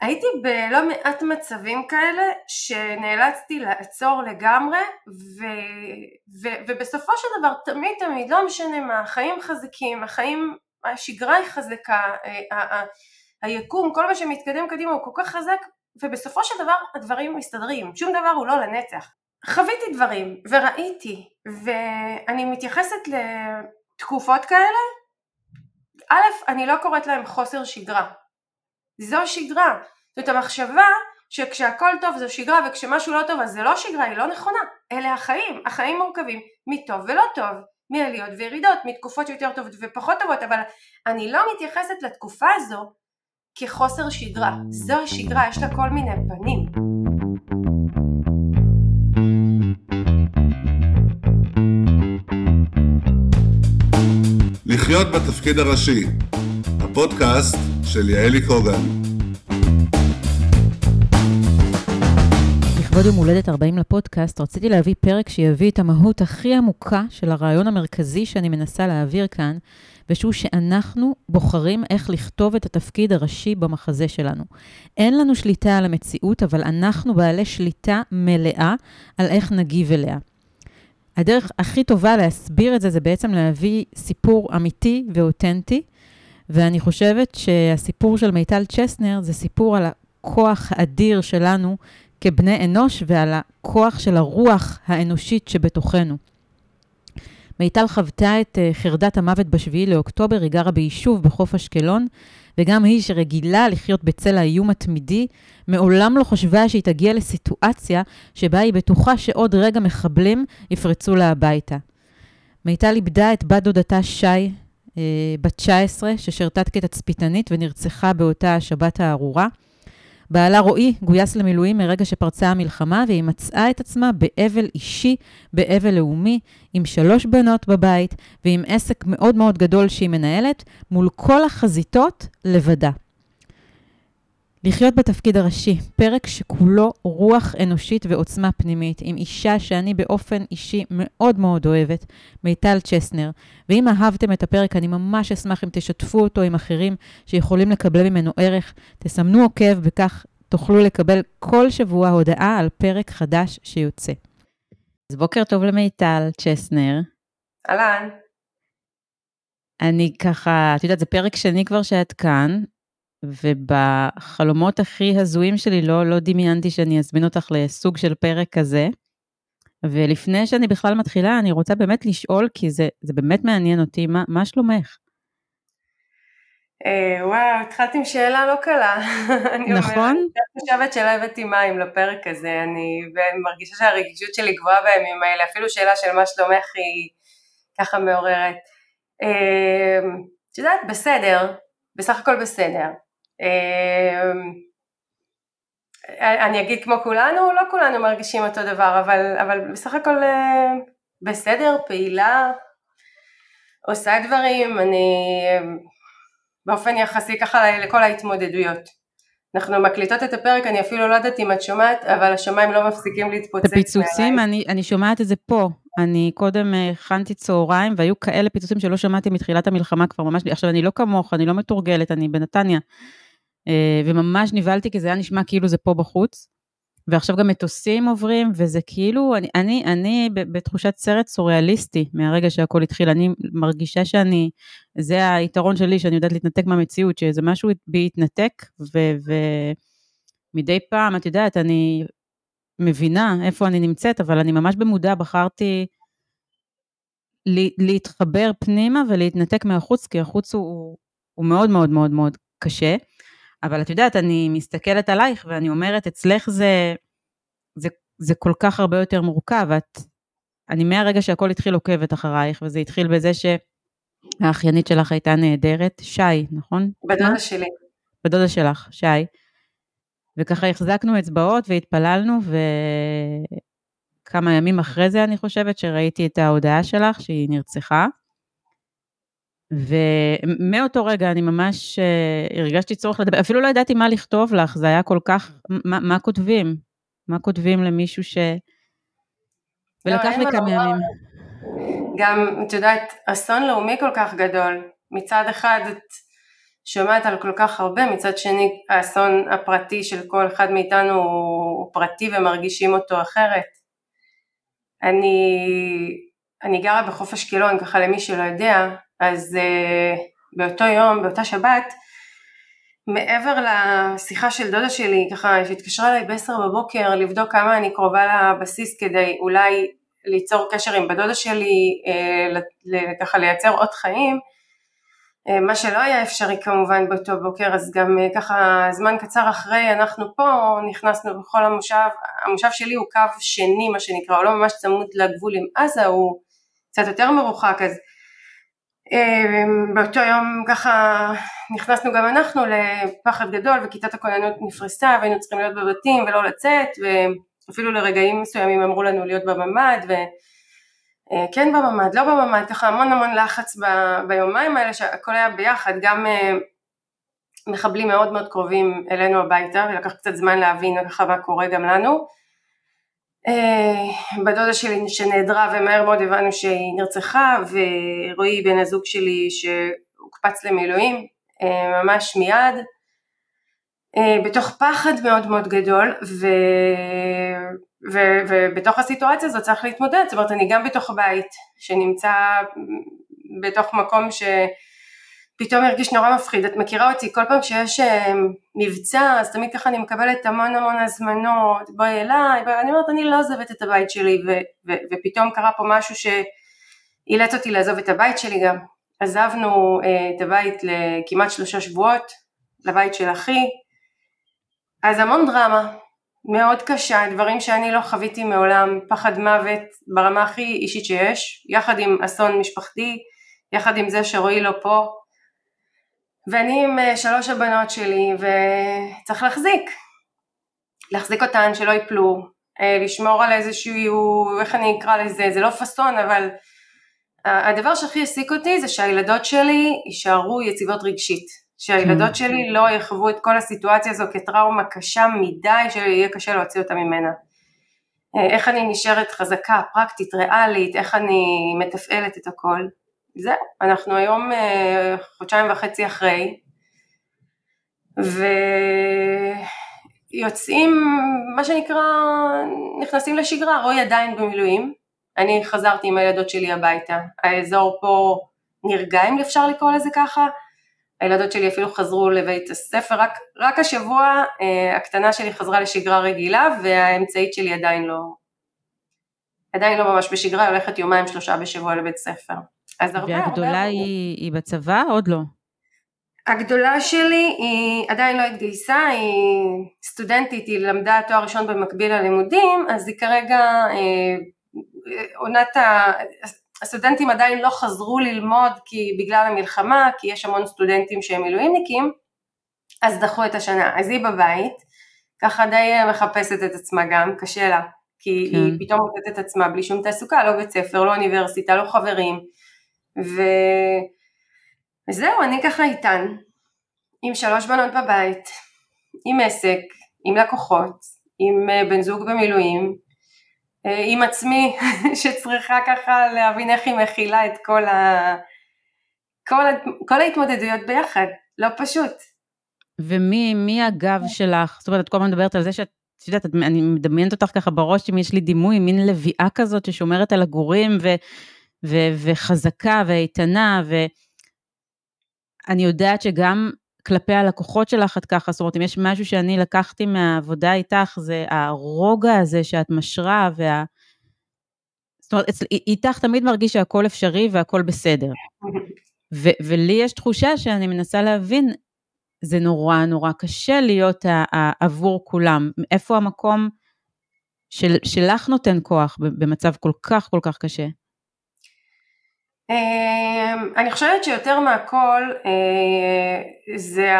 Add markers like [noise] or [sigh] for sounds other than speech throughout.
הייתי בלא מעט מצבים כאלה שנאלצתי לעצור לגמרי ו, ו, ובסופו של דבר תמיד תמיד לא משנה מה החיים חזקים החיים השגרה היא חזקה ה, היקום כל מה שמתקדם קדימה הוא כל כך חזק ובסופו של דבר הדברים מסתדרים שום דבר הוא לא לנצח. חוויתי דברים וראיתי ואני מתייחסת לתקופות כאלה א' אני לא קוראת להם חוסר שגרה זו שגרה. זאת המחשבה שכשהכל טוב זו שגרה וכשמשהו לא טוב אז זה לא שגרה, היא לא נכונה. אלה החיים. החיים מורכבים מטוב ולא טוב, מעליות וירידות, מתקופות שיותר טובות ופחות טובות, אבל אני לא מתייחסת לתקופה הזו כחוסר שגרה. זו השגרה, יש לה כל מיני פנים. לחיות בתפקיד הראשי, הפודקאסט של יעלי קוגן. לכבוד יום הולדת 40 לפודקאסט, רציתי להביא פרק שיביא את המהות הכי עמוקה של הרעיון המרכזי שאני מנסה להעביר כאן, ושהוא שאנחנו בוחרים איך לכתוב את התפקיד הראשי במחזה שלנו. אין לנו שליטה על המציאות, אבל אנחנו בעלי שליטה מלאה על איך נגיב אליה. הדרך הכי טובה להסביר את זה, זה בעצם להביא סיפור אמיתי ואותנטי, ואני חושבת שהסיפור של מיטל צ'סנר זה סיפור על הכוח האדיר שלנו כבני אנוש ועל הכוח של הרוח האנושית שבתוכנו. מיטל חוותה את אה, חרדת המוות בשביעי לאוקטובר, היא גרה ביישוב בחוף אשקלון, וגם היא שרגילה לחיות בצל האיום התמידי, מעולם לא חשבה שהיא תגיע לסיטואציה שבה היא בטוחה שעוד רגע מחבלים יפרצו לה הביתה. מיטל איבדה את בת דודתה שי, בת 19, ששירתה כתצפיתנית ונרצחה באותה השבת הארורה. בעלה רועי גויס למילואים מרגע שפרצה המלחמה, והיא מצאה את עצמה באבל אישי, באבל לאומי, עם שלוש בנות בבית, ועם עסק מאוד מאוד גדול שהיא מנהלת, מול כל החזיתות לבדה. לחיות בתפקיד הראשי, פרק שכולו רוח אנושית ועוצמה פנימית, עם אישה שאני באופן אישי מאוד מאוד אוהבת, מיטל צ'סנר. ואם אהבתם את הפרק, אני ממש אשמח אם תשתפו אותו עם אחרים שיכולים לקבל ממנו ערך. תסמנו עוקב, וכך תוכלו לקבל כל שבוע הודעה על פרק חדש שיוצא. אז בוקר טוב למיטל צ'סנר. אהלן. אני ככה, את יודעת, זה פרק שני כבר שאת כאן, ובחלומות הכי הזויים שלי לא, לא דמיינתי שאני אזמין אותך לסוג של פרק כזה. ולפני שאני בכלל מתחילה, אני רוצה באמת לשאול, כי זה, זה באמת מעניין אותי, מה, מה שלומך? אה, וואו, התחלת עם שאלה לא קלה. [laughs] נכון? אני חושבת שלא הבאתי מים לפרק הזה, אני מרגישה שהרגישות שלי גבוהה בימים האלה, אפילו שאלה של מה שלומך היא ככה מעוררת. אה, את יודעת, בסדר, בסך הכל בסדר. אמ, אני אגיד כמו כולנו, לא כולנו מרגישים אותו דבר, אבל, אבל בסך הכל אה, בסדר, פעילה, עושה דברים, אני באופן יחסי ככה לכל ההתמודדויות. אנחנו מקליטות את הפרק, אני אפילו לא יודעת אם את שומעת, אבל השמיים לא מפסיקים להתפוצץ. את הפיצוצים, אני, אני שומעת את זה פה. אני קודם אה, הכנתי צהריים, והיו כאלה פיצוצים שלא שמעתי מתחילת המלחמה כבר ממש, עכשיו אני לא כמוך, אני לא מתורגלת, אני בנתניה. אה, וממש נבהלתי, כי זה היה נשמע כאילו זה פה בחוץ. ועכשיו גם מטוסים עוברים, וזה כאילו, אני, אני, אני בתחושת סרט סוריאליסטי מהרגע שהכל התחיל. אני מרגישה שאני, זה היתרון שלי, שאני יודעת להתנתק מהמציאות, שאיזה משהו בי התנתק, ומדי פעם, את יודעת, אני מבינה איפה אני נמצאת, אבל אני ממש במודע בחרתי להתחבר פנימה ולהתנתק מהחוץ, כי החוץ הוא, הוא מאוד מאוד מאוד מאוד קשה. אבל את יודעת, אני מסתכלת עלייך ואני אומרת, אצלך זה, זה, זה כל כך הרבה יותר מורכב. את, אני מהרגע שהכל התחיל עוקבת אחרייך, וזה התחיל בזה שהאחיינית שלך הייתה נהדרת, שי, נכון? בדודה שלי. בדודה שלך, שי. וככה החזקנו אצבעות והתפללנו, וכמה ימים אחרי זה אני חושבת שראיתי את ההודעה שלך שהיא נרצחה. ומאותו רגע אני ממש uh, הרגשתי צורך לדבר, אפילו לא ידעתי מה לכתוב לך, זה היה כל כך, מה, מה כותבים? מה כותבים למישהו ש... ולקח לי כמה ימים. גם, את יודעת, אסון לאומי כל כך גדול. מצד אחד את שומעת על כל כך הרבה, מצד שני האסון הפרטי של כל אחד מאיתנו הוא פרטי ומרגישים אותו אחרת. אני, אני גרה בחוף אשקלון, ככה למי שלא יודע, אז uh, באותו יום, באותה שבת, מעבר לשיחה של דודה שלי, ככה שהתקשרה אליי ב-10 בבוקר לבדוק כמה אני קרובה לבסיס כדי אולי ליצור קשר עם בדודה שלי, אה, ככה לייצר עוד חיים, אה, מה שלא היה אפשרי כמובן באותו בוקר, אז גם ככה זמן קצר אחרי אנחנו פה נכנסנו בכל המושב, המושב שלי הוא קו שני מה שנקרא, הוא לא ממש צמוד לגבול עם עזה, הוא קצת יותר מרוחק, אז באותו יום ככה נכנסנו גם אנחנו לפחד גדול וכיתת הכוננות נפרסה והיינו צריכים להיות בבתים ולא לצאת ואפילו לרגעים מסוימים אמרו לנו להיות בממ"ד וכן בממ"ד, לא בממ"ד, ככה המון המון לחץ ב, ביומיים האלה שהכל היה ביחד, גם אה, מחבלים מאוד מאוד קרובים אלינו הביתה ולקח קצת זמן להבין ככה מה קורה גם לנו אה, בדודה שלי שנעדרה ומהר מאוד הבנו שהיא נרצחה ורועי בן הזוג שלי שהוקפץ למילואים אה, ממש מיד אה, בתוך פחד מאוד מאוד גדול ו... ו... ובתוך הסיטואציה הזאת צריך להתמודד, זאת אומרת אני גם בתוך בית שנמצא בתוך מקום ש... פתאום הרגיש נורא מפחיד, את מכירה אותי, כל פעם שיש אה, מבצע אז תמיד ככה אני מקבלת המון המון הזמנות, בואי אליי, בואי, אני אומרת אני לא עוזבת את הבית שלי ו, ו, ופתאום קרה פה משהו שאילץ אותי לעזוב את הבית שלי גם, עזבנו אה, את הבית לכמעט שלושה שבועות, לבית של אחי, אז המון דרמה, מאוד קשה, דברים שאני לא חוויתי מעולם, פחד מוות ברמה הכי אישית שיש, יחד עם אסון משפחתי, יחד עם זה שרועי לא פה, ואני עם אה, שלוש הבנות שלי וצריך להחזיק, להחזיק אותן שלא ייפלו, אה, לשמור על איזשהו, איך אני אקרא לזה, זה לא פאסון אבל הדבר שהכי העסיק אותי זה שהילדות שלי יישארו יציבות רגשית, שהילדות כן. שלי לא יחוו את כל הסיטואציה הזו כטראומה קשה מדי שיהיה קשה להוציא אותה ממנה. אה, איך אני נשארת חזקה, פרקטית, ריאלית, איך אני מתפעלת את הכל. זהו, אנחנו היום אה, חודשיים וחצי אחרי, ויוצאים, מה שנקרא, נכנסים לשגרה, רועי עדיין במילואים, אני חזרתי עם הילדות שלי הביתה, האזור פה נרגע אם אפשר לקרוא לזה ככה, הילדות שלי אפילו חזרו לבית הספר, רק, רק השבוע אה, הקטנה שלי חזרה לשגרה רגילה והאמצעית שלי עדיין לא, עדיין לא ממש בשגרה, היא הולכת יומיים שלושה בשבוע לבית ספר. אז הרבה והגדולה הרבה... היא, היא בצבא? עוד לא. הגדולה שלי היא עדיין לא התגייסה, היא סטודנטית, היא למדה תואר ראשון במקביל ללימודים, אז היא כרגע אה, עונת ה... הסטודנטים עדיין לא חזרו ללמוד כי בגלל המלחמה, כי יש המון סטודנטים שהם מילואימניקים, אז דחו את השנה. אז היא בבית, ככה די מחפשת את עצמה גם, קשה לה, כי כן. היא פתאום מוצאת את עצמה בלי שום תעסוקה, לא בית ספר, לא אוניברסיטה, לא חברים, ו... וזהו, אני ככה איתן, עם שלוש בנות בבית, עם עסק, עם לקוחות, עם אה, בן זוג במילואים, אה, עם עצמי [laughs] שצריכה ככה להבין איך היא מכילה את כל, ה... כל, ה... כל ההתמודדויות ביחד, לא פשוט. ומי הגב שלך? זאת אומרת, את כל הזמן מדברת על זה שאת, את יודעת, אני מדמיינת אותך ככה בראש, אם יש לי דימוי, מין לביאה כזאת ששומרת על הגורים ו, ו, וחזקה ואיתנה, ואני יודעת שגם כלפי הלקוחות שלך את ככה, זאת אומרת, אם יש משהו שאני לקחתי מהעבודה איתך, זה הרוגע הזה שאת משרה, וה... זאת אומרת, אצל, איתך תמיד מרגיש שהכל אפשרי והכל בסדר. ו- ולי יש תחושה שאני מנסה להבין, זה נורא נורא קשה להיות ה- ה- עבור כולם. איפה המקום של, שלך נותן כוח במצב כל כך כל כך קשה? אמ, אני חושבת שיותר מהכל אה, זה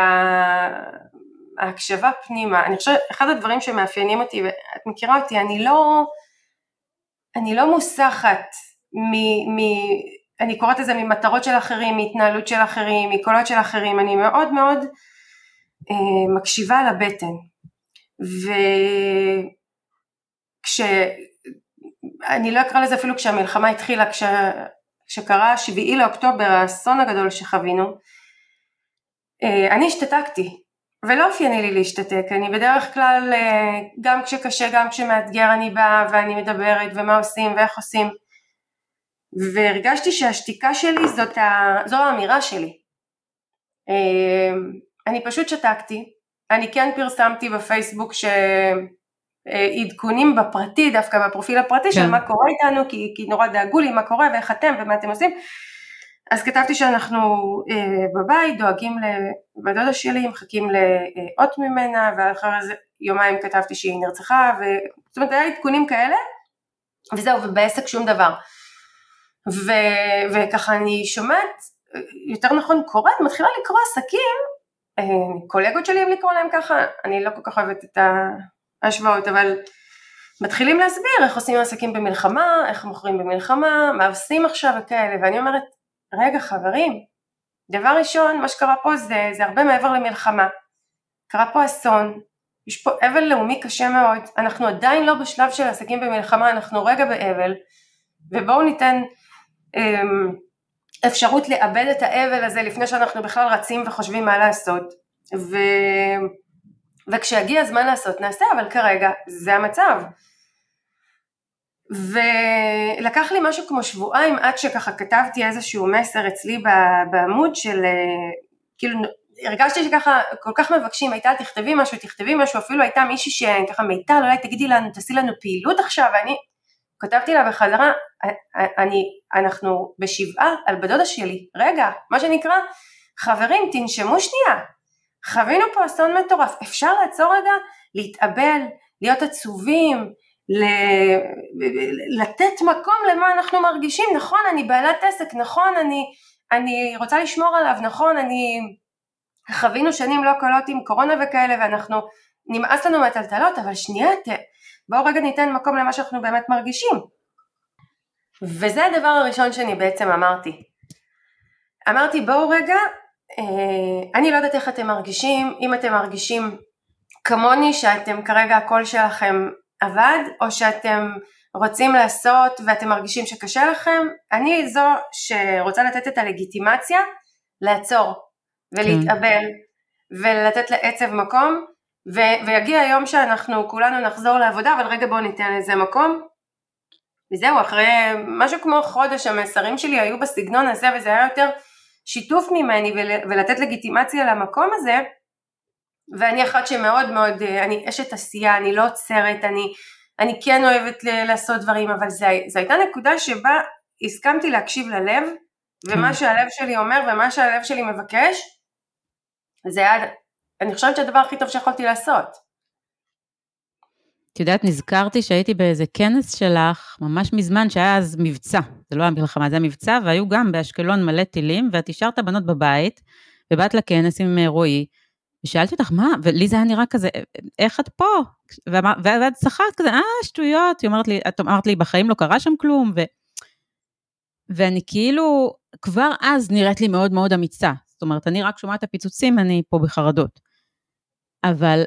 ההקשבה פנימה. אני חושבת, אחד הדברים שמאפיינים אותי, ואת מכירה אותי, אני לא, אני לא מוסחת מ... מ אני קוראת לזה ממטרות של אחרים, מהתנהלות של אחרים, מקולות של אחרים, אני מאוד מאוד אה, מקשיבה לבטן. וכש... אני לא אקרא לזה אפילו כשהמלחמה התחילה, כש... שקרה 7 לאוקטובר, האסון הגדול שחווינו, אה, אני השתתקתי, ולא אופייני לי להשתתק, אני בדרך כלל, אה, גם כשקשה, גם כשמאתגר אני באה ואני מדברת ומה עושים ואיך עושים, והרגשתי שהשתיקה שלי זאת ה... זו האמירה שלי. אה, אני פשוט שתקתי, אני כן פרסמתי בפייסבוק שעדכונים בפרטי, דווקא בפרופיל הפרטי כן. של מה קורה איתנו, כי, כי נורא דאגו לי מה קורה ואיך אתם ומה אתם עושים, אז כתבתי שאנחנו אה, בבית דואגים לדודה שלי, מחכים לאות ממנה, ואחר זה יומיים כתבתי שהיא נרצחה, ו... זאת אומרת היה עדכונים כאלה, וזהו, ובעסק שום דבר. ו... וככה אני שומעת, יותר נכון קוראת, מתחילה לקרוא עסקים, אה, קולגות שלי אם לקרוא להם ככה, אני לא כל כך אוהבת את ההשוואות, אבל מתחילים להסביר איך עושים עסקים במלחמה, איך מוכרים במלחמה, מה עושים עכשיו וכאלה, ואני אומרת, רגע חברים, דבר ראשון, מה שקרה פה זה, זה הרבה מעבר למלחמה. קרה פה אסון, יש פה אבל לאומי קשה מאוד, אנחנו עדיין לא בשלב של עסקים במלחמה, אנחנו רגע באבל, ובואו ניתן אמ, אפשרות לאבד את האבל הזה לפני שאנחנו בכלל רצים וחושבים מה לעשות. ו... וכשהגיע הזמן לעשות נעשה, אבל כרגע זה המצב. ולקח לי משהו כמו שבועיים עד שככה כתבתי איזשהו מסר אצלי בעמוד של אה, כאילו הרגשתי שככה כל כך מבקשים מיטל תכתבי משהו תכתבי משהו אפילו הייתה מישהי שככה מיטל אולי תגידי לנו תעשי לנו פעילות עכשיו ואני כתבתי לה בחזרה אני אנחנו בשבעה על בדודה שלי רגע מה שנקרא חברים תנשמו שנייה חווינו פה אסון מטורף. אפשר לעצור רגע? להתאבל להיות עצובים לתת מקום למה אנחנו מרגישים, נכון אני בעלת עסק, נכון אני, אני רוצה לשמור עליו, נכון אני חווינו שנים לא קלות עם קורונה וכאלה ואנחנו נמאס לנו מהטלטלות אבל שנייה בואו רגע ניתן מקום למה שאנחנו באמת מרגישים. וזה הדבר הראשון שאני בעצם אמרתי. אמרתי בואו רגע אני לא יודעת איך אתם מרגישים אם אתם מרגישים כמוני שאתם כרגע הקול שלכם עבד או שאתם רוצים לעשות ואתם מרגישים שקשה לכם, אני זו שרוצה לתת את הלגיטימציה לעצור ולהתאבל כן. ולתת לעצב מקום ו- ויגיע היום שאנחנו כולנו נחזור לעבודה אבל רגע בואו ניתן לזה מקום וזהו אחרי משהו כמו חודש המסרים שלי היו בסגנון הזה וזה היה יותר שיתוף ממני ול- ולתת לגיטימציה למקום הזה ואני אחת שמאוד מאוד, אה, אני אשת עשייה, אני לא עוצרת, אני, אני כן אוהבת לעשות דברים, אבל זו הייתה נקודה שבה הסכמתי להקשיב ללב, ומה כן. שהלב שלי אומר ומה שהלב שלי מבקש, זה היה, אני חושבת שהדבר הכי טוב שיכולתי לעשות. את יודעת, נזכרתי שהייתי באיזה כנס שלך, ממש מזמן, שהיה אז מבצע, זה לא היה מלחמה, זה היה מבצע, והיו גם באשקלון מלא טילים, ואת השארת בנות בבית, ובאת לכנס עם רועי, ושאלתי אותך, מה, ולי זה היה נראה כזה, איך את פה? ואת צחקת כזה, אה, שטויות, היא אומרת לי, את אמרת לי, בחיים לא קרה שם כלום, ו... ואני כאילו, כבר אז נראית לי מאוד מאוד אמיצה. זאת אומרת, אני רק שומעת את הפיצוצים, אני פה בחרדות. אבל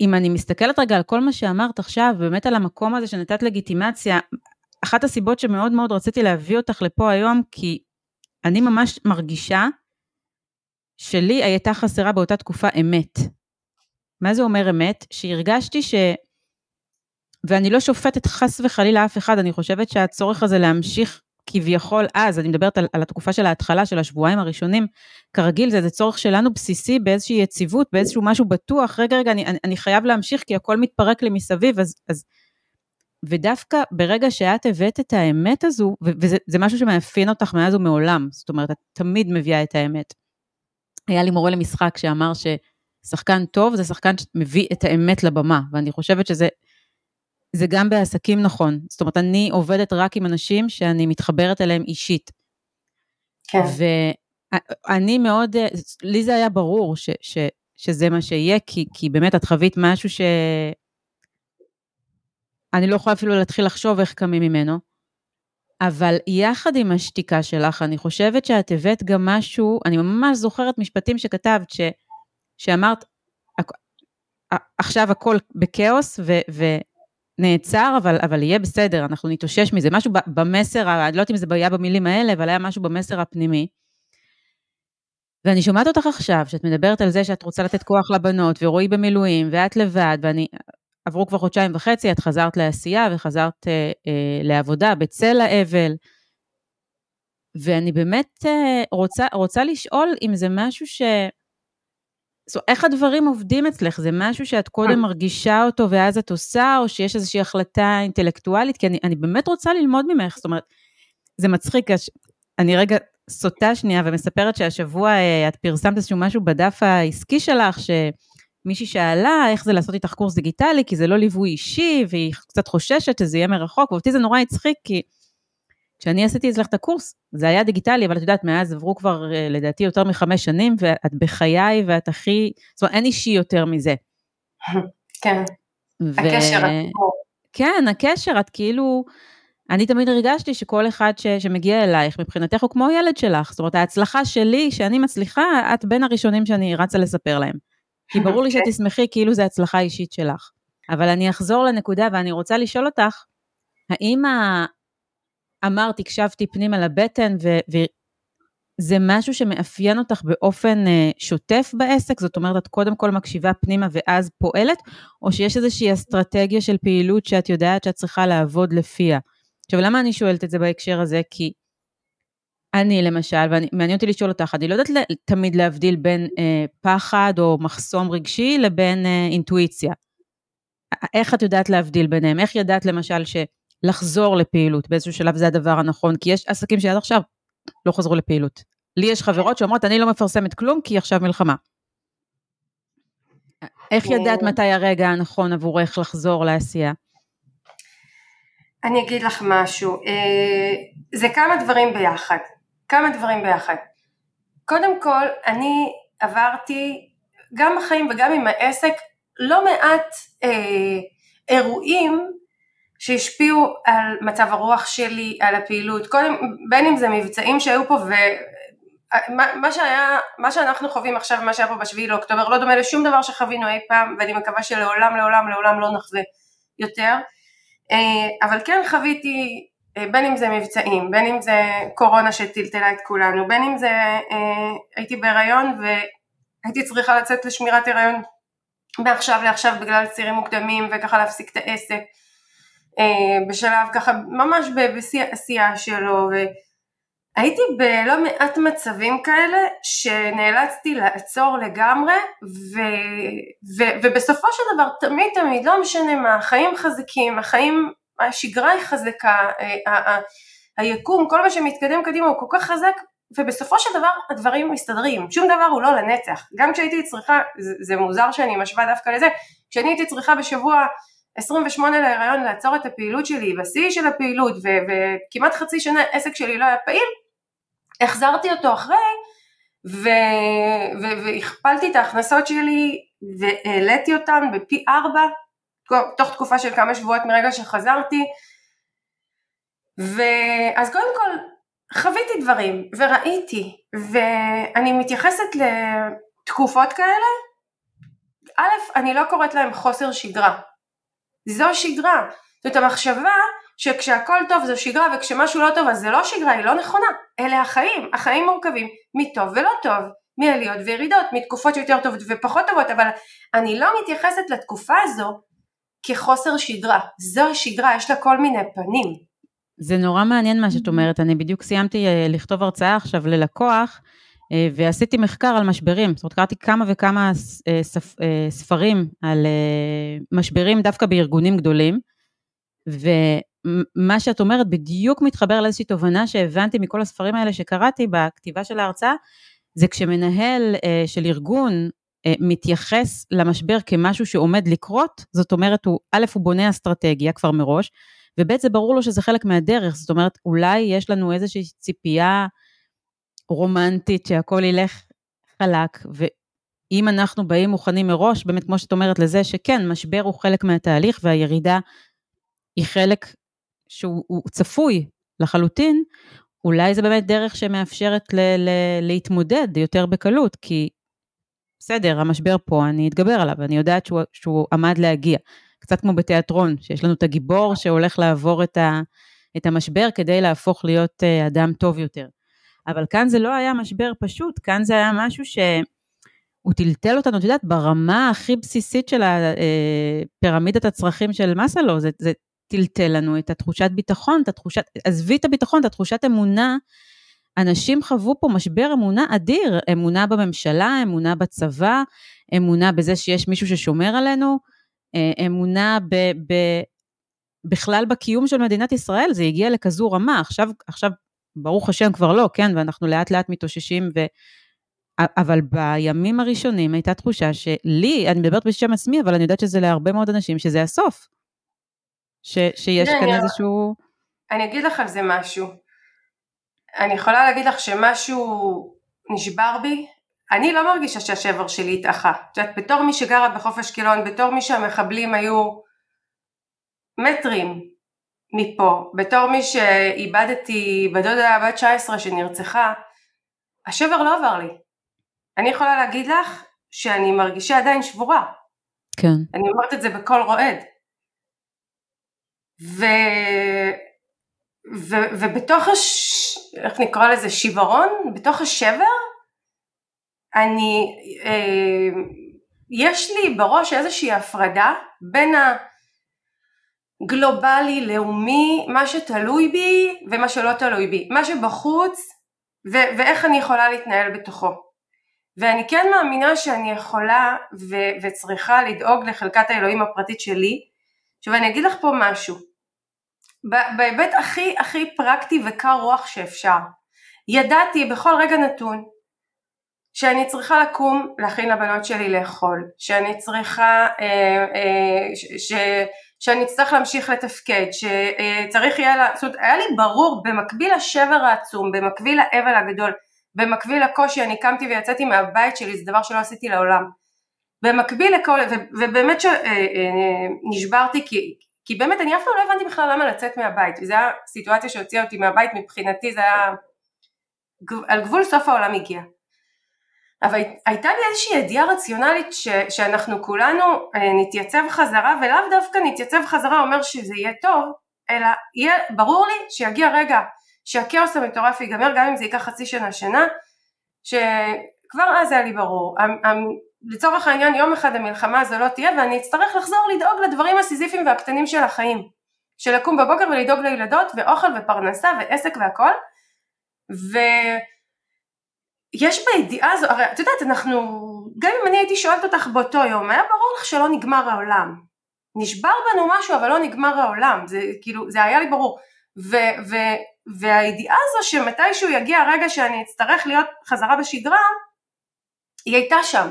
אם אני מסתכלת רגע על כל מה שאמרת עכשיו, באמת על המקום הזה שנתת לגיטימציה, אחת הסיבות שמאוד מאוד רציתי להביא אותך לפה היום, כי אני ממש מרגישה שלי הייתה חסרה באותה תקופה אמת. מה זה אומר אמת? שהרגשתי ש... ואני לא שופטת חס וחלילה אף אחד, אני חושבת שהצורך הזה להמשיך כביכול אז, אני מדברת על, על התקופה של ההתחלה, של השבועיים הראשונים, כרגיל זה, זה צורך שלנו בסיסי באיזושהי יציבות, באיזשהו משהו בטוח, רגע, רגע, אני, אני, אני חייב להמשיך כי הכל מתפרק לי מסביב, אז, אז... ודווקא ברגע שאת הבאת את האמת הזו, וזה משהו שמאפיין אותך מאז ומעולם, זאת אומרת, את תמיד מביאה את האמת. היה לי מורה למשחק שאמר ששחקן טוב זה שחקן שמביא את האמת לבמה, ואני חושבת שזה זה גם בעסקים נכון. זאת אומרת, אני עובדת רק עם אנשים שאני מתחברת אליהם אישית. כן. ואני מאוד, לי זה היה ברור ש, ש, שזה מה שיהיה, כי, כי באמת את חווית משהו ש... אני לא יכולה אפילו להתחיל לחשוב איך קמים ממנו. אבל יחד עם השתיקה שלך, אני חושבת שאת הבאת גם משהו, אני ממש זוכרת משפטים שכתבת, ש, שאמרת, עכשיו הכל בכאוס ו, ונעצר, אבל, אבל יהיה בסדר, אנחנו נתאושש מזה. משהו במסר, אני לא יודעת אם זה היה במילים האלה, אבל היה משהו במסר הפנימי. ואני שומעת אותך עכשיו, שאת מדברת על זה שאת רוצה לתת כוח לבנות, ורועי במילואים, ואת לבד, ואני... עברו כבר חודשיים וחצי, את חזרת לעשייה וחזרת אה, אה, לעבודה בצל האבל. ואני באמת אה, רוצה, רוצה לשאול אם זה משהו ש... זאת אומרת, איך הדברים עובדים אצלך? זה משהו שאת קודם אה. מרגישה אותו ואז את עושה, או שיש איזושהי החלטה אינטלקטואלית? כי אני, אני באמת רוצה ללמוד ממך, זאת אומרת, זה מצחיק, אני רגע סוטה שנייה ומספרת שהשבוע אה, את פרסמת איזשהו משהו בדף העסקי שלך, שמישהי שאלה איך זה לעשות איתך קורס דיגיטלי, כי זה לא ליווי אישי, והיא קצת חוששת שזה יהיה מרחוק, ואותי זה נורא הצחיק, כי כשאני עשיתי אצלך את הקורס, זה היה דיגיטלי, אבל את יודעת, מאז עברו כבר אה, לדעתי יותר מחמש שנים, ואת בחיי ואת הכי, זאת אומרת, אין אישי יותר מזה. כן, ו... הקשר. כן, הקשר, את כאילו, אני תמיד הרגשתי שכל אחד ש, שמגיע אלייך, מבחינתך הוא כמו ילד שלך. זאת אומרת, ההצלחה שלי, שאני מצליחה, את בין הראשונים שאני רצה לספר להם. כי ברור לי כן. [laughs] שתשמחי כאילו זו הצלחה אישית שלך. אבל אני אחזור לנקודה ואני רוצה לשאול אותך, האם ה... אמרת, הקשבתי פנימה לבטן, ו... וזה משהו שמאפיין אותך באופן uh, שוטף בעסק? זאת אומרת, את קודם כל מקשיבה פנימה ואז פועלת, או שיש איזושהי אסטרטגיה של פעילות שאת יודעת שאת צריכה לעבוד לפיה? עכשיו, למה אני שואלת את זה בהקשר הזה? כי אני למשל, ומעניין אותי לשאול אותך, אני לא יודעת תמיד להבדיל בין אה, פחד או מחסום רגשי לבין אה, אינטואיציה. איך את יודעת להבדיל ביניהם? איך ידעת למשל שלחזור לפעילות באיזשהו שלב זה הדבר הנכון? כי יש עסקים שעד עכשיו לא חזרו לפעילות. לי יש חברות שאומרות, אני לא מפרסמת כלום כי עכשיו מלחמה. איך ידעת מתי הרגע הנכון עבורך לחזור לעשייה? אני אגיד לך משהו, אה, זה כמה דברים ביחד, כמה דברים ביחד. קודם כל, אני עברתי גם בחיים וגם עם העסק לא מעט אה, אירועים שהשפיעו על מצב הרוח שלי, על הפעילות, קודם, בין אם זה מבצעים שהיו פה ומה שהיה, מה שאנחנו חווים עכשיו, מה שהיה פה בשביעי לאוקטובר לא דומה לשום דבר שחווינו אי פעם ואני מקווה שלעולם לעולם לעולם לא נחווה יותר. אה, אבל כן חוויתי אה, בין אם זה מבצעים, בין אם זה קורונה שטלטלה את כולנו, בין אם זה אה, הייתי בהיריון והייתי צריכה לצאת לשמירת הריון מעכשיו לעכשיו בגלל צירים מוקדמים וככה להפסיק את העסק בשלב ככה ממש בשיא העשייה שלו והייתי בלא מעט מצבים כאלה שנאלצתי לעצור לגמרי ו, ו, ובסופו של דבר תמיד תמיד לא משנה מה החיים חזקים החיים השגרה היא חזקה ה, היקום כל מה שמתקדם קדימה הוא כל כך חזק ובסופו של דבר הדברים מסתדרים שום דבר הוא לא לנצח גם כשהייתי צריכה זה, זה מוזר שאני משווה דווקא לזה כשאני הייתי צריכה בשבוע 28 להיריון לעצור את הפעילות שלי בשיא של הפעילות ו, וכמעט חצי שנה עסק שלי לא היה פעיל החזרתי אותו אחרי. והכפלתי את ההכנסות שלי והעליתי אותן בפי ארבע תוך תקופה של כמה שבועות מרגע שחזרתי. ואז קודם כל חוויתי דברים וראיתי ואני מתייחסת לתקופות כאלה. א', אני לא קוראת להם חוסר שגרה. זו שגרה. זאת המחשבה שכשהכל טוב זו שגרה וכשמשהו לא טוב אז זה לא שגרה, היא לא נכונה. אלה החיים, החיים מורכבים מטוב ולא טוב, מעליות וירידות, מתקופות שיותר טובות ופחות טובות, אבל אני לא מתייחסת לתקופה הזו כחוסר שגרה. זו השגרה, יש לה כל מיני פנים. זה נורא מעניין מה שאת אומרת, אני בדיוק סיימתי אה, לכתוב הרצאה עכשיו ללקוח, אה, ועשיתי מחקר על משברים, זאת אומרת קראתי כמה וכמה אה, ספרים על משברים דווקא בארגונים גדולים, מה שאת אומרת בדיוק מתחבר לאיזושהי תובנה שהבנתי מכל הספרים האלה שקראתי בכתיבה של ההרצאה, זה כשמנהל של ארגון מתייחס למשבר כמשהו שעומד לקרות, זאת אומרת, הוא, א', הוא בונה אסטרטגיה כבר מראש, וב', זה ברור לו שזה חלק מהדרך, זאת אומרת, אולי יש לנו איזושהי ציפייה רומנטית שהכל ילך חלק, ואם אנחנו באים מוכנים מראש, באמת כמו שאת אומרת לזה, שכן, משבר הוא חלק מהתהליך והירידה היא חלק שהוא צפוי לחלוטין, אולי זה באמת דרך שמאפשרת ל- ל- להתמודד יותר בקלות, כי בסדר, המשבר פה, אני אתגבר עליו, אני יודעת שהוא, שהוא עמד להגיע. קצת כמו בתיאטרון, שיש לנו את הגיבור שהולך לעבור את, ה, את המשבר כדי להפוך להיות uh, אדם טוב יותר. אבל כאן זה לא היה משבר פשוט, כאן זה היה משהו שהוא טלטל אותנו, את יודעת, ברמה הכי בסיסית של פירמידת הצרכים של מסלו, זה, זה טלטל לנו את התחושת ביטחון, את התחושת, עזבי את הביטחון, את התחושת אמונה. אנשים חוו פה משבר אמונה אדיר, אמונה בממשלה, אמונה בצבא, אמונה בזה שיש מישהו ששומר עלינו, אה, אמונה ב, ב, בכלל בקיום של מדינת ישראל, זה הגיע לכזו רמה, עכשיו, עכשיו ברוך השם כבר לא, כן, ואנחנו לאט לאט מתאוששים, ו... אבל בימים הראשונים הייתה תחושה שלי, אני מדברת בשם עצמי, אבל אני יודעת שזה להרבה מאוד אנשים, שזה הסוף. ש, שיש כאן איזשהו... אני אגיד לך על זה משהו. אני יכולה להגיד לך שמשהו נשבר בי, אני לא מרגישה שהשבר שלי התאחה. את יודעת, בתור מי שגרה בחוף אשקלון, בתור מי שהמחבלים היו מטרים מפה, בתור מי שאיבדתי בדודה בת 19 שנרצחה, השבר לא עבר לי. אני יכולה להגיד לך שאני מרגישה עדיין שבורה. כן. אני אומרת את זה בקול רועד. ו... ו... ובתוך הש... איך נקרא לזה? שיוורון? בתוך השבר? אני... אה... יש לי בראש איזושהי הפרדה בין הגלובלי, לאומי, מה שתלוי בי ומה שלא תלוי בי, מה שבחוץ ו- ואיך אני יכולה להתנהל בתוכו. ואני כן מאמינה שאני יכולה ו- וצריכה לדאוג לחלקת האלוהים הפרטית שלי. עכשיו אני אגיד לך פה משהו, בהיבט הכי הכי פרקטי וקר רוח שאפשר, ידעתי בכל רגע נתון שאני צריכה לקום להכין לבנות שלי לאכול, שאני צריכה, אה, אה, ש, שאני אצטרך להמשיך לתפקד, שצריך יהיה, זאת אומרת היה לי ברור במקביל לשבר העצום, במקביל לאבל הגדול, במקביל לקושי, אני קמתי ויצאתי מהבית שלי, זה דבר שלא עשיתי לעולם. במקביל לכל, ו, ובאמת שנשברתי אה, כי, כי באמת אני אף פעם לא הבנתי בכלל למה לצאת מהבית, וזו הייתה סיטואציה שהוציאה אותי מהבית, מבחינתי זה היה על גבול סוף העולם הגיע. אבל הייתה לי איזושהי ידיעה רציונלית ש, שאנחנו כולנו אה, נתייצב חזרה ולאו דווקא נתייצב חזרה אומר שזה יהיה טוב אלא יהיה ברור לי שיגיע רגע שהכאוס המטורף ייגמר גם אם זה ייקח חצי שנה שנה שכבר אז היה לי ברור לצורך העניין יום אחד המלחמה הזו לא תהיה ואני אצטרך לחזור לדאוג לדברים הסיזיפיים והקטנים של החיים של לקום בבוקר ולדאוג לילדות ואוכל ופרנסה ועסק והכל ו... יש בידיעה הזו, הרי את יודעת אנחנו, גם אם אני הייתי שואלת אותך באותו יום, היה ברור לך שלא נגמר העולם. נשבר בנו משהו אבל לא נגמר העולם, זה כאילו, זה היה לי ברור. ו, ו, והידיעה הזו שמתישהו יגיע הרגע שאני אצטרך להיות חזרה בשגרה, היא הייתה שם.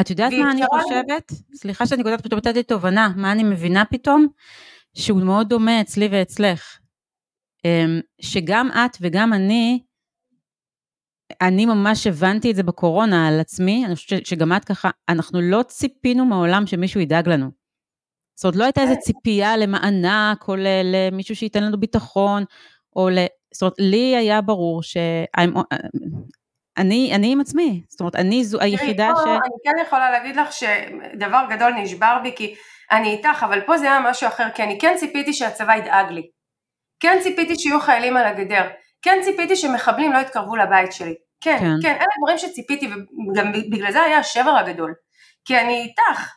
את יודעת מה אני חושבת? לי... סליחה שאני קודם פתאום נתתי תובנה, מה אני מבינה פתאום? שהוא מאוד דומה אצלי ואצלך. אמ, שגם את וגם אני, אני ממש הבנתי את זה בקורונה על עצמי, אני חושבת שגם את ככה, אנחנו לא ציפינו מעולם שמישהו ידאג לנו. זאת אומרת, לא הייתה איזו ציפייה למענק, או למישהו שייתן לנו ביטחון, או ל... זאת אומרת, לי היה ברור ש... אני, אני עם עצמי, זאת אומרת, אני זו היחידה ש... אני כן יכולה להגיד לך שדבר גדול נשבר בי, כי אני איתך, אבל פה זה היה משהו אחר, כי אני כן ציפיתי שהצבא ידאג לי. כן ציפיתי שיהיו חיילים על הגדר. כן ציפיתי שמחבלים לא יתקרבו לבית שלי. כן, כן, כן, אלה דברים שציפיתי וגם בגלל זה היה השבר הגדול. כי אני איתך,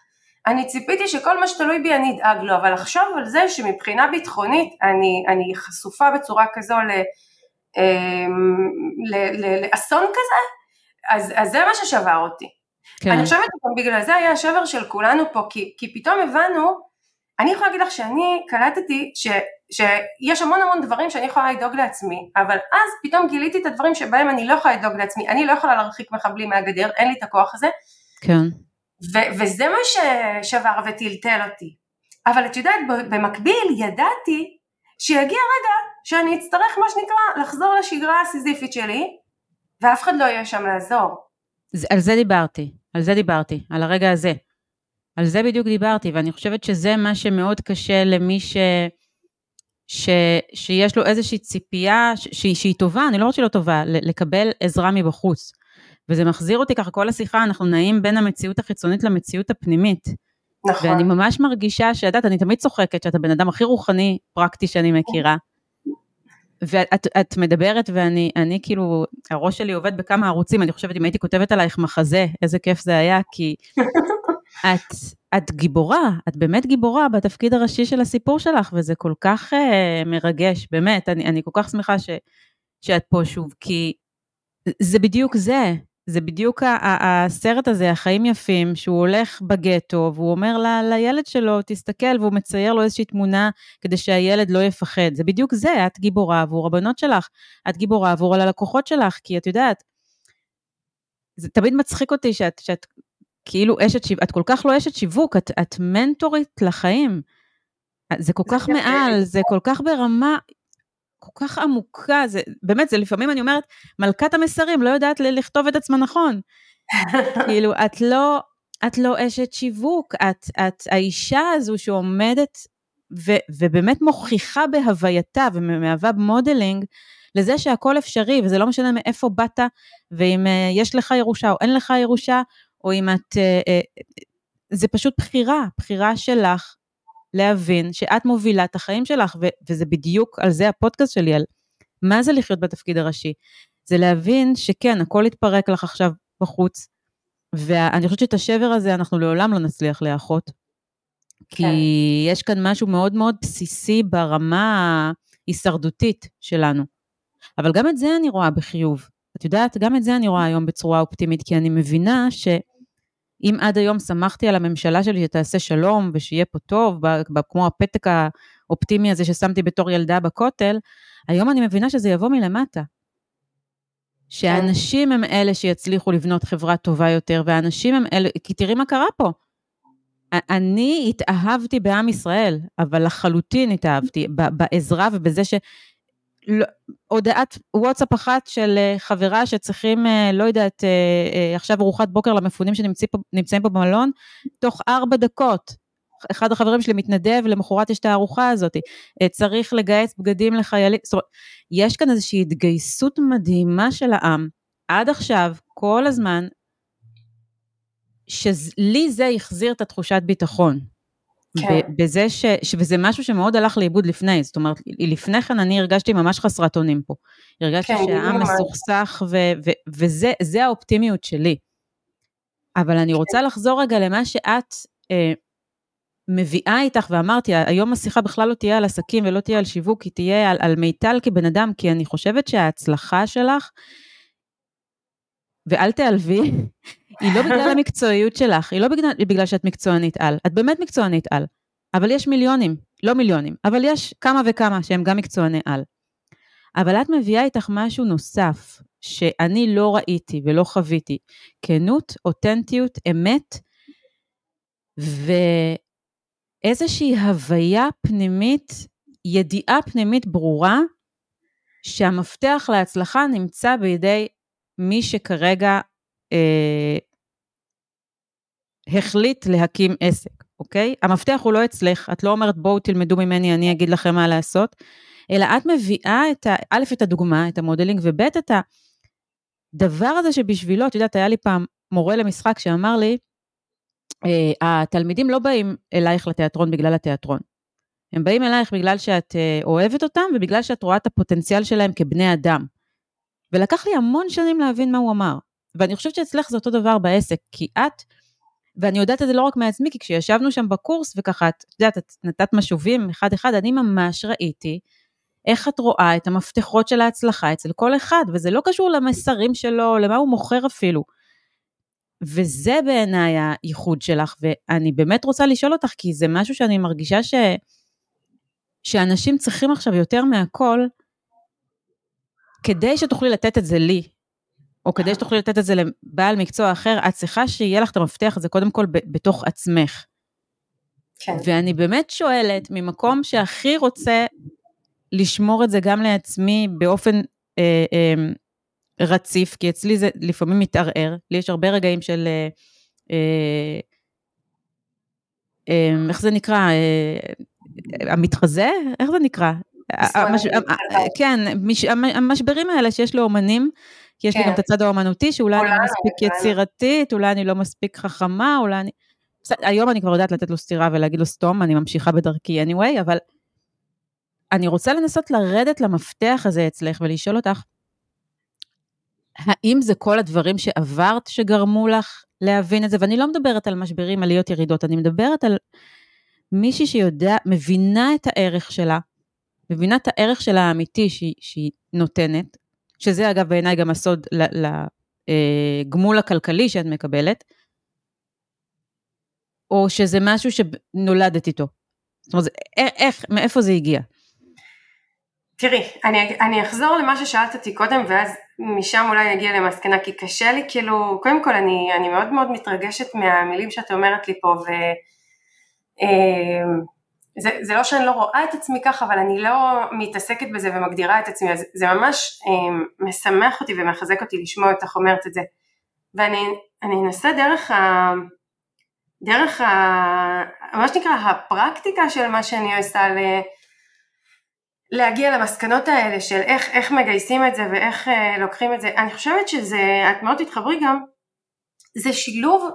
אני ציפיתי שכל מה שתלוי בי אני אדאג לו, אבל לחשוב על זה שמבחינה ביטחונית אני, אני חשופה בצורה כזו ל, לאסון כזה, אז, אז זה מה ששבר אותי. כן. אני חושבת שגם בגלל זה היה השבר של כולנו פה, כי, כי פתאום הבנו, אני יכולה להגיד לך שאני קלטתי ש, שיש המון המון דברים שאני יכולה לדאוג לעצמי, אבל אז פתאום גיליתי את הדברים שבהם אני לא יכולה לדאוג לעצמי, אני לא יכולה להרחיק מחבלים מהגדר, אין לי את הכוח הזה. כן. ו- וזה מה ששבר וטלטל אותי. אבל את יודעת, במקביל ידעתי שיגיע רגע שאני אצטרך מה שנקרא לחזור לשגרה הסיזיפית שלי, ואף אחד לא יהיה שם לעזור. על זה דיברתי, על זה דיברתי, על הרגע הזה. על זה בדיוק דיברתי, ואני חושבת שזה מה שמאוד קשה למי ש... ש... שיש לו איזושהי ציפייה ש... שהיא, שהיא טובה, אני לא אומרת שהיא לא טובה, לקבל עזרה מבחוץ. וזה מחזיר אותי ככה, כל השיחה, אנחנו נעים בין המציאות החיצונית למציאות הפנימית. נכון. ואני ממש מרגישה שאת יודעת, אני תמיד צוחקת שאתה בן אדם הכי רוחני, פרקטי שאני מכירה. ואת את מדברת ואני אני כאילו, הראש שלי עובד בכמה ערוצים, אני חושבת אם הייתי כותבת עלייך מחזה, איזה כיף זה היה, כי [laughs] את, את גיבורה, את באמת גיבורה בתפקיד הראשי של הסיפור שלך, וזה כל כך uh, מרגש, באמת, אני, אני כל כך שמחה ש, שאת פה שוב, כי זה בדיוק זה, זה בדיוק הסרט הזה, החיים יפים, שהוא הולך בגטו, והוא אומר ל, לילד שלו, תסתכל, והוא מצייר לו איזושהי תמונה כדי שהילד לא יפחד. זה בדיוק זה, את גיבורה עבור הבנות שלך, את גיבורה עבור הלקוחות שלך, כי את יודעת, זה תמיד מצחיק אותי שאת, שאת כאילו אשת שיווק, את כל כך לא אשת שיווק, את, את מנטורית לחיים. זה כל כך מעל, זה כל כך ברמה כל כך עמוקה, זה באמת, זה לפעמים אני אומרת, מלכת המסרים לא יודעת לכתוב את עצמה נכון. [laughs] כאילו, את לא, את לא אשת שיווק, את, את האישה הזו שעומדת ו, ובאמת מוכיחה בהווייתה ומהווה modeling לזה שהכל אפשרי, וזה לא משנה מאיפה באת, ואם uh, יש לך ירושה או אין לך ירושה, או אם את... Uh, uh, זה פשוט בחירה, בחירה שלך להבין שאת מובילה את החיים שלך, ו- וזה בדיוק על זה הפודקאסט שלי, על מה זה לחיות בתפקיד הראשי. זה להבין שכן, הכל יתפרק לך עכשיו בחוץ, ואני חושבת שאת השבר הזה אנחנו לעולם לא נצליח לאחות. כי כן. יש כאן משהו מאוד מאוד בסיסי ברמה ההישרדותית שלנו. אבל גם את זה אני רואה בחיוב. את יודעת, גם את זה אני רואה היום בצורה אופטימית, כי אני מבינה ש... אם עד היום שמחתי על הממשלה שלי שתעשה שלום ושיהיה פה טוב, כמו הפתק האופטימי הזה ששמתי בתור ילדה בכותל, היום אני מבינה שזה יבוא מלמטה. שהאנשים הם אלה שיצליחו לבנות חברה טובה יותר, והאנשים הם אלה, כי תראי מה קרה פה. אני התאהבתי בעם ישראל, אבל לחלוטין התאהבתי בעזרה ובזה ש... לא, הודעת וואטסאפ אחת של אה, חברה שצריכים, אה, לא יודעת, אה, עכשיו ארוחת בוקר למפונים שנמצאים פה במלון, תוך ארבע דקות. אחד החברים שלי מתנדב, למחרת יש את הארוחה הזאת. צריך לגייס בגדים לחיילים, זאת אומרת, יש כאן איזושהי התגייסות מדהימה של העם, עד עכשיו, כל הזמן, שלי זה החזיר את התחושת ביטחון. כן. בזה ש, ש... וזה משהו שמאוד הלך לאיבוד לפני, זאת אומרת, לפני כן אני הרגשתי ממש חסרת אונים פה. הרגשתי כן, שהעם מסוכסך, ו, ו, וזה האופטימיות שלי. אבל אני רוצה לחזור רגע למה שאת אה, מביאה איתך, ואמרתי, היום השיחה בכלל לא תהיה על עסקים ולא תהיה על שיווק, היא תהיה על, על מיטל כבן אדם, כי אני חושבת שההצלחה שלך, ואל תיעלבי, היא לא בגלל [laughs] המקצועיות שלך, היא לא בגלל, בגלל שאת מקצוענית על, את באמת מקצוענית על, אבל יש מיליונים, לא מיליונים, אבל יש כמה וכמה שהם גם מקצועני על. אבל את מביאה איתך משהו נוסף, שאני לא ראיתי ולא חוויתי, כנות, אותנטיות, אמת, ואיזושהי הוויה פנימית, ידיעה פנימית ברורה, שהמפתח להצלחה נמצא בידי מי שכרגע החליט להקים עסק, אוקיי? המפתח הוא לא אצלך, את לא אומרת בואו תלמדו ממני, אני אגיד לכם מה לעשות, אלא את מביאה את ה... א', את הדוגמה, את המודלינג, וב', את הדבר הזה שבשבילו, את יודעת, היה לי פעם מורה למשחק שאמר לי, אה, התלמידים לא באים אלייך לתיאטרון בגלל התיאטרון. הם באים אלייך בגלל שאת אה, אוהבת אותם ובגלל שאת רואה את הפוטנציאל שלהם כבני אדם. ולקח לי המון שנים להבין מה הוא אמר. ואני חושבת שאצלך זה אותו דבר בעסק, כי את, ואני יודעת את זה לא רק מעצמי, כי כשישבנו שם בקורס וככה, את יודעת, את נתת משובים אחד-אחד, אני ממש ראיתי איך את רואה את המפתחות של ההצלחה אצל כל אחד, וזה לא קשור למסרים שלו, למה הוא מוכר אפילו. וזה בעיניי הייחוד שלך, ואני באמת רוצה לשאול אותך, כי זה משהו שאני מרגישה ש... שאנשים צריכים עכשיו יותר מהכל, כדי שתוכלי לתת את זה לי, או כדי שתוכלי לתת את זה לבעל מקצוע אחר, את צריכה שיהיה לך את המפתח הזה קודם כל בתוך עצמך. כן. ואני באמת שואלת, ממקום שהכי רוצה לשמור את זה גם לעצמי באופן אה, אה, רציף, כי אצלי זה לפעמים מתערער, לי יש הרבה רגעים של... אה, אה, אה איך זה נקרא? אה, המתחזה? איך זה נקרא? המש... כן, המשברים האלה שיש לאומנים, כי יש כן. לי גם את הצד האומנותי, שאולי אני לא מספיק יצירתית, אולי אני לא מספיק חכמה, אולי אני... היום אני כבר יודעת לתת לו סטירה ולהגיד לו סתום, אני ממשיכה בדרכי anyway, אבל אני רוצה לנסות לרדת למפתח הזה אצלך ולשאול אותך, האם זה כל הדברים שעברת שגרמו לך להבין את זה? ואני לא מדברת על משברים, עליות ירידות, אני מדברת על מישהי שיודע, מבינה את הערך שלה, מבינה את הערך שלה האמיתי שהיא, שהיא נותנת, שזה אגב בעיניי גם הסוד לגמול אה, הכלכלי שאת מקבלת, או שזה משהו שנולדת איתו. זאת אומרת, איך, מאיפה זה הגיע? תראי, אני, אני אחזור למה ששאלת אותי קודם ואז משם אולי נגיע למסקנה כי קשה לי כאילו, קודם כל אני, אני מאוד מאוד מתרגשת מהמילים שאת אומרת לי פה ו... אה, זה, זה לא שאני לא רואה את עצמי ככה, אבל אני לא מתעסקת בזה ומגדירה את עצמי, אז זה ממש אה, משמח אותי ומחזק אותי לשמוע אותך אומרת את זה. ואני אנסה דרך, ה, דרך ה, מה שנקרא הפרקטיקה של מה שאני עושה ל, להגיע למסקנות האלה של איך, איך מגייסים את זה ואיך אה, לוקחים את זה. אני חושבת שזה, את מאוד תתחברי גם, זה שילוב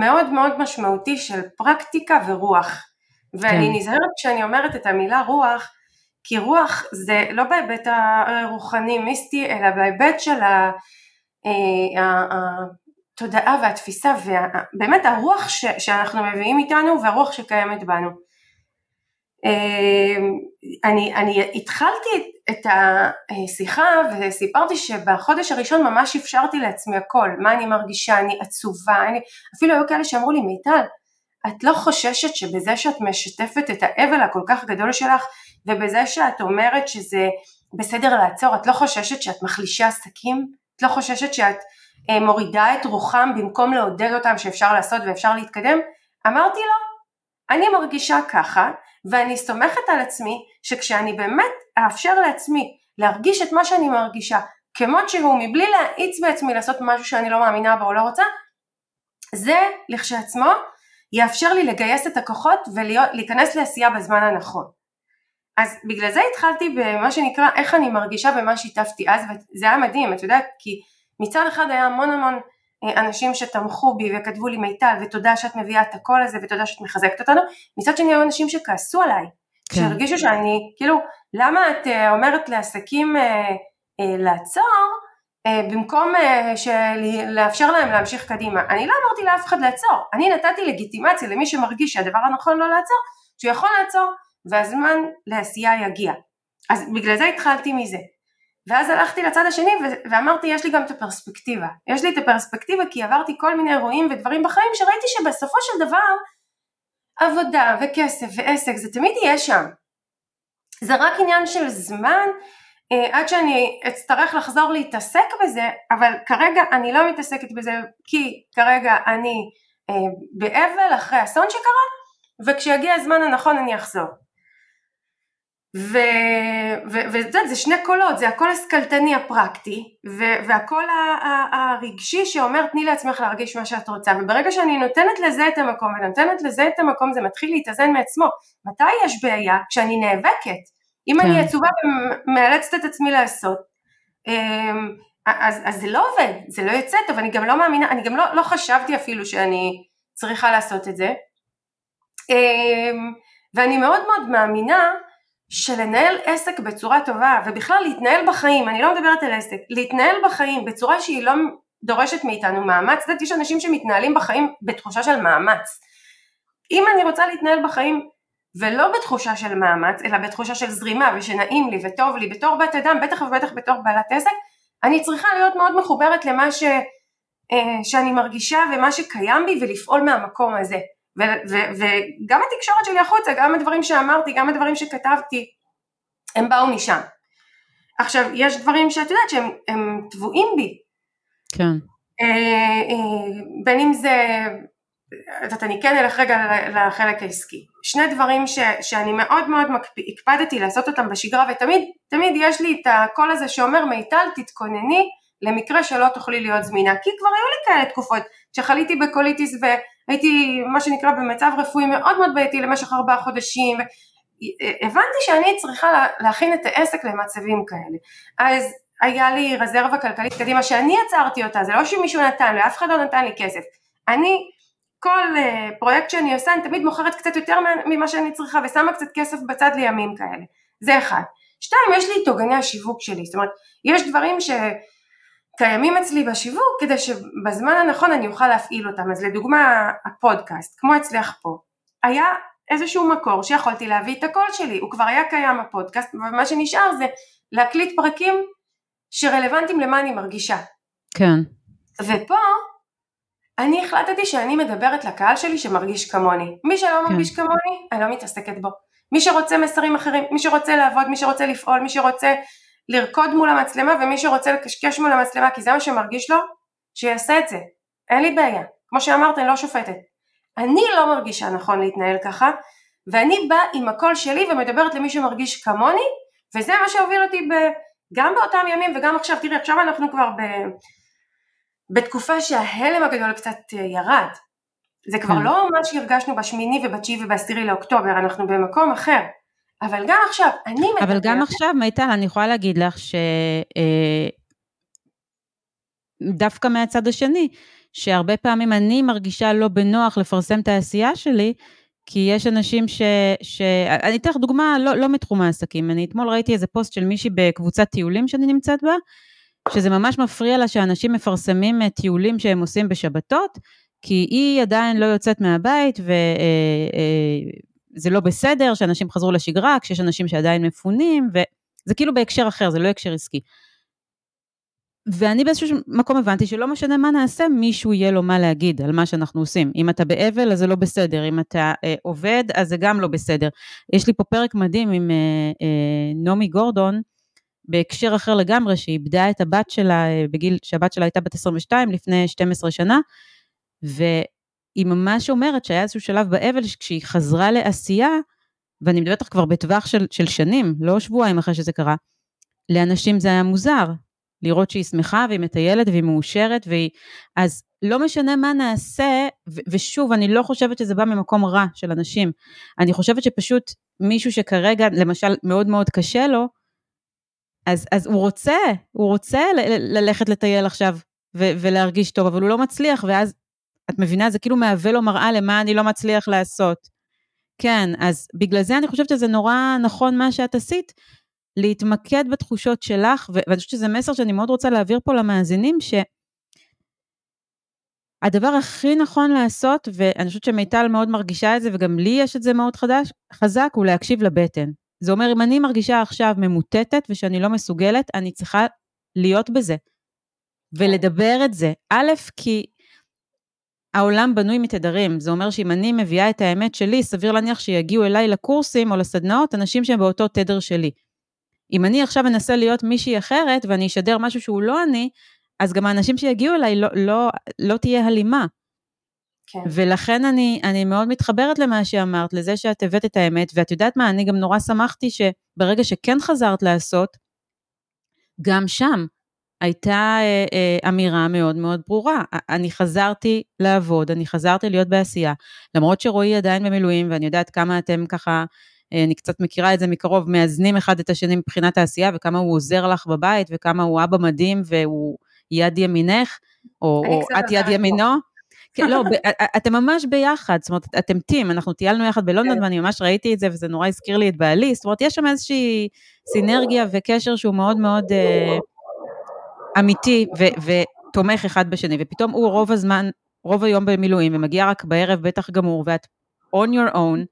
מאוד מאוד משמעותי של פרקטיקה ורוח. ואני כן. נזהרת כשאני אומרת את המילה רוח, כי רוח זה לא בהיבט הרוחני מיסטי, אלא בהיבט של אה, התודעה והתפיסה, ובאמת הרוח ש, שאנחנו מביאים איתנו והרוח שקיימת בנו. אה, אני, אני התחלתי את השיחה וסיפרתי שבחודש הראשון ממש אפשרתי לעצמי הכל, מה אני מרגישה, אני עצובה, אני, אפילו היו כאלה שאמרו לי מיטל, את לא חוששת שבזה שאת משתפת את האבל הכל כך גדול שלך ובזה שאת אומרת שזה בסדר לעצור, את לא חוששת שאת מחלישה עסקים? את לא חוששת שאת אה, מורידה את רוחם במקום לעודד אותם שאפשר לעשות ואפשר להתקדם? אמרתי לו, אני מרגישה ככה ואני סומכת על עצמי שכשאני באמת אאפשר לעצמי להרגיש את מה שאני מרגישה כמות שהוא מבלי להאיץ בעצמי לעשות משהו שאני לא מאמינה בו או לא רוצה, זה לכשעצמו יאפשר לי לגייס את הכוחות ולהיכנס לעשייה בזמן הנכון. אז בגלל זה התחלתי במה שנקרא איך אני מרגישה במה שיתפתי אז וזה היה מדהים את יודעת כי מצד אחד היה המון המון אה, אנשים שתמכו בי וכתבו לי מיטל ותודה שאת מביאה את הקול הזה ותודה שאת מחזקת אותנו מצד שני היו אנשים שכעסו עליי כן. שהרגישו שאני כאילו למה את אה, אומרת לעסקים אה, לעצור אה, במקום אה, לאפשר להם להמשיך קדימה. אני לא אמרתי לאף אחד לעצור, אני נתתי לגיטימציה למי שמרגיש שהדבר הנכון לא לעצור, שהוא יכול לעצור והזמן לעשייה יגיע. אז בגלל זה התחלתי מזה. ואז הלכתי לצד השני ואמרתי יש לי גם את הפרספקטיבה. יש לי את הפרספקטיבה כי עברתי כל מיני אירועים ודברים בחיים שראיתי שבסופו של דבר עבודה וכסף ועסק זה תמיד יהיה שם. זה רק עניין של זמן אה, עד שאני אצטרך לחזור להתעסק בזה, אבל כרגע אני לא מתעסקת בזה כי כרגע אני אה, באבל אחרי אסון שקרה, וכשיגיע הזמן הנכון אני אחזור. וזה זה שני קולות, זה הקול הסקלטני הפרקטי והקול הרגשי שאומר תני לעצמך להרגיש מה שאת רוצה וברגע שאני נותנת לזה את המקום ונותנת לזה את המקום זה מתחיל להתאזן מעצמו. מתי יש בעיה? כשאני נאבקת אם כן. אני עצובה ומאלצת את עצמי לעשות, אמ, אז, אז זה לא עובד, זה לא יוצא טוב, אני גם לא מאמינה, אני גם לא, לא חשבתי אפילו שאני צריכה לעשות את זה. אמ, ואני מאוד מאוד מאמינה שלנהל עסק בצורה טובה, ובכלל להתנהל בחיים, אני לא מדברת על עסק, להתנהל בחיים בצורה שהיא לא דורשת מאיתנו מאמץ, את יודעת, יש אנשים שמתנהלים בחיים בתחושה של מאמץ. אם אני רוצה להתנהל בחיים ולא בתחושה של מאמץ, אלא בתחושה של זרימה ושנעים לי וטוב לי בתור בת אדם, בטח ובטח בתור בעלת עסק, אני צריכה להיות מאוד מחוברת למה ש, אה, שאני מרגישה ומה שקיים בי ולפעול מהמקום הזה. ו, ו, וגם התקשורת שלי החוצה, גם הדברים שאמרתי, גם הדברים שכתבתי, הם באו משם. עכשיו, יש דברים שאת יודעת שהם טבועים בי. כן. אה, אה, בין אם זה יודעת, אני כן אלך רגע לחלק העסקי. שני דברים ש, שאני מאוד מאוד הקפדתי לעשות אותם בשגרה ותמיד תמיד יש לי את הקול הזה שאומר מיטל תתכונני למקרה שלא תוכלי להיות זמינה. כי כבר היו לי כאלה תקופות שחליתי בקוליטיס והייתי מה שנקרא במצב רפואי מאוד מאוד בעייתי למשך ארבעה חודשים הבנתי שאני צריכה להכין את העסק למצבים כאלה. אז היה לי רזרבה כלכלית קדימה שאני יצרתי אותה זה לא שמישהו נתן לי אף אחד לא נתן לי כסף. אני כל uh, פרויקט שאני עושה אני תמיד מוכרת קצת יותר ממה שאני צריכה ושמה קצת כסף בצד לימים כאלה, זה אחד. שתיים, יש לי את עוגני השיווק שלי, זאת אומרת, יש דברים שקיימים אצלי בשיווק כדי שבזמן הנכון אני אוכל להפעיל אותם, אז לדוגמה הפודקאסט, כמו אצלך פה, היה איזשהו מקור שיכולתי להביא את הקול שלי, הוא כבר היה קיים הפודקאסט, ומה שנשאר זה להקליט פרקים שרלוונטיים למה אני מרגישה. כן. ופה אני החלטתי שאני מדברת לקהל שלי שמרגיש כמוני. מי שלא כן. מרגיש כמוני, אני לא מתעסקת בו. מי שרוצה מסרים אחרים, מי שרוצה לעבוד, מי שרוצה לפעול, מי שרוצה לרקוד מול המצלמה ומי שרוצה לקשקש מול המצלמה כי זה מה שמרגיש לו, שיעשה את זה. אין לי בעיה. כמו שאמרת, אני לא שופטת. אני לא מרגישה נכון להתנהל ככה, ואני באה עם הקול שלי ומדברת למי שמרגיש כמוני, וזה מה שהוביל אותי ב... גם באותם ימים וגם עכשיו, תראי עכשיו אנחנו כבר ב... בתקופה שההלם הגדול קצת אה, ירד, זה כבר כן. לא מה שהרגשנו בשמיני ובתשיעי ובעשירי לאוקטובר, אנחנו במקום אחר, אבל גם עכשיו, אני מדברת... אבל גם עכשיו, מיטל, אני יכולה להגיד לך ש... אה, דווקא מהצד השני, שהרבה פעמים אני מרגישה לא בנוח לפרסם את העשייה שלי, כי יש אנשים ש... ש... אני אתן לך דוגמה לא, לא מתחום העסקים, אני אתמול ראיתי איזה פוסט של מישהי בקבוצת טיולים שאני נמצאת בה, שזה ממש מפריע לה שאנשים מפרסמים אה, טיולים שהם עושים בשבתות, כי היא עדיין לא יוצאת מהבית וזה אה, אה, לא בסדר שאנשים חזרו לשגרה, כשיש אנשים שעדיין מפונים, וזה כאילו בהקשר אחר, זה לא הקשר עסקי. ואני באיזשהו מקום הבנתי שלא משנה מה נעשה, מישהו יהיה לו מה להגיד על מה שאנחנו עושים. אם אתה באבל, אז זה לא בסדר, אם אתה אה, עובד, אז זה גם לא בסדר. יש לי פה פרק מדהים עם אה, אה, נעמי גורדון, בהקשר אחר לגמרי, שהיא איבדה את הבת שלה אה, בגיל, שהבת שלה הייתה בת 22 לפני 12 שנה, והיא ממש אומרת שהיה איזשהו שלב באבל, כשהיא חזרה לעשייה, ואני מדברת לך כבר בטווח של, של שנים, לא שבועיים אחרי שזה קרה, לאנשים זה היה מוזר, לראות שהיא שמחה והיא מטיילת והיא מאושרת והיא... אז לא משנה מה נעשה, ו- ושוב, אני לא חושבת שזה בא ממקום רע של אנשים. אני חושבת שפשוט מישהו שכרגע, למשל, מאוד מאוד קשה לו, אז, אז הוא רוצה, הוא רוצה ללכת לטייל עכשיו ו- ולהרגיש טוב, אבל הוא לא מצליח, ואז, את מבינה, זה כאילו מהווה לו מראה למה אני לא מצליח לעשות. כן, אז בגלל זה אני חושבת שזה נורא נכון מה שאת עשית, להתמקד בתחושות שלך, ואני חושבת שזה מסר שאני מאוד רוצה להעביר פה למאזינים, שהדבר הכי נכון לעשות, ואני חושבת שמיטל מאוד מרגישה את זה, וגם לי יש את זה מאוד חדש, חזק, הוא להקשיב לבטן. זה אומר, אם אני מרגישה עכשיו ממוטטת ושאני לא מסוגלת, אני צריכה להיות בזה. ולדבר את זה. א', כי העולם בנוי מתדרים, זה אומר שאם אני מביאה את האמת שלי, סביר להניח שיגיעו אליי לקורסים או לסדנאות אנשים שהם באותו תדר שלי. אם אני עכשיו אנסה להיות מישהי אחרת ואני אשדר משהו שהוא לא אני, אז גם האנשים שיגיעו אליי לא, לא, לא תהיה הלימה. כן. ולכן אני, אני מאוד מתחברת למה שאמרת, לזה שאת הבאת את האמת, ואת יודעת מה, אני גם נורא שמחתי שברגע שכן חזרת לעשות, גם שם הייתה אה, אה, אמירה מאוד מאוד ברורה. אני חזרתי לעבוד, אני חזרתי להיות בעשייה, למרות שרועי עדיין במילואים, ואני יודעת כמה אתם ככה אה, אני קצת מכירה את זה מקרוב, מאזנים אחד את השני מבחינת העשייה, וכמה הוא עוזר לך בבית, וכמה הוא אבא מדהים, והוא יד ימינך, או, או את יד ימינו. כן, לא, אתם ממש ביחד, זאת אומרת, אתם טים, אנחנו טיילנו יחד בלונדון, כן. ואני ממש ראיתי את זה, וזה נורא הזכיר לי את בעלי, זאת אומרת, יש שם איזושהי סינרגיה וקשר שהוא מאוד מאוד אה, אמיתי ו- ותומך אחד בשני, ופתאום הוא רוב הזמן, רוב היום במילואים, ומגיע רק בערב בטח גמור, ואת on your own,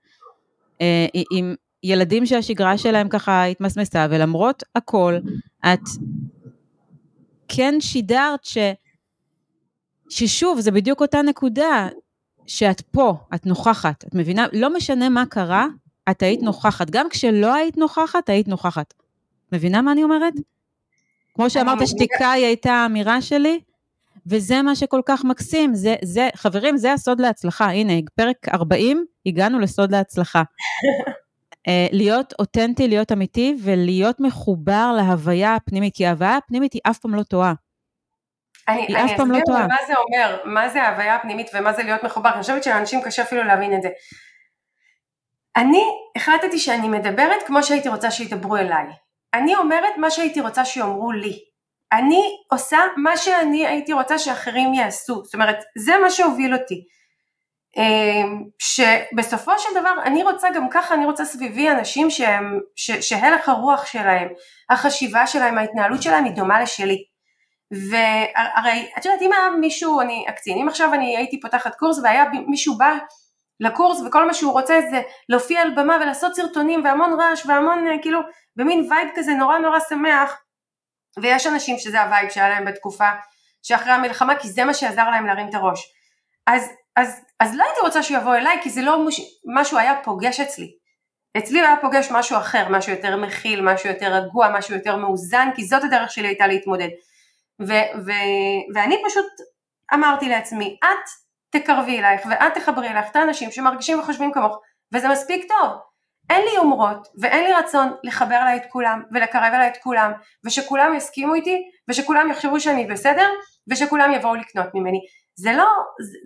אה, עם ילדים שהשגרה שלהם ככה התמסמסה, ולמרות הכל, את כן שידרת ש... ששוב, זה בדיוק אותה נקודה, שאת פה, את נוכחת, את מבינה? לא משנה מה קרה, את היית נוכחת. גם כשלא היית נוכחת, היית נוכחת. מבינה מה אני אומרת? כמו שאמרת, שתיקה היא הייתה האמירה שלי, וזה מה שכל כך מקסים. זה, זה, חברים, זה הסוד להצלחה. הנה, פרק 40, הגענו לסוד להצלחה. [laughs] אה, להיות אותנטי, להיות אמיתי, ולהיות מחובר להוויה הפנימית, כי ההוויה הפנימית היא אף פעם לא טועה. אני, היא אני אף פעם לא טועה. מה זה אומר, מה זה ההוויה הפנימית ומה זה להיות מחובר, אני חושבת שלאנשים קשה אפילו להבין את זה. אני החלטתי שאני מדברת כמו שהייתי רוצה שידברו אליי. אני אומרת מה שהייתי רוצה שיאמרו לי. אני עושה מה שאני הייתי רוצה שאחרים יעשו. זאת אומרת, זה מה שהוביל אותי. שבסופו של דבר אני רוצה גם ככה, אני רוצה סביבי אנשים שהם, ש, שהלך הרוח שלהם, החשיבה שלהם, ההתנהלות שלהם היא דומה לשלי. והרי את יודעת אם היה מישהו, אני אקצין, אם עכשיו אני הייתי פותחת קורס והיה מישהו בא לקורס וכל מה שהוא רוצה זה להופיע על במה ולעשות סרטונים והמון רעש והמון כאילו במין vibe כזה נורא נורא שמח ויש אנשים שזה ה vibe שהיה להם בתקופה שאחרי המלחמה כי זה מה שעזר להם להרים את הראש. אז, אז, אז לא הייתי רוצה שהוא יבוא אליי כי זה לא מש, משהו היה פוגש אצלי. אצלי הוא היה פוגש משהו אחר, משהו יותר מכיל, משהו יותר רגוע, משהו יותר מאוזן כי זאת הדרך שלי הייתה להתמודד ו- ו- ואני פשוט אמרתי לעצמי, את תקרבי אלייך ואת תחברי אלייך את האנשים שמרגישים וחושבים כמוך, וזה מספיק טוב. אין לי יומרות ואין לי רצון לחבר אליי את כולם ולקרב אליי את כולם ושכולם יסכימו איתי ושכולם יחשבו שאני בסדר ושכולם יבואו לקנות ממני. זה לא,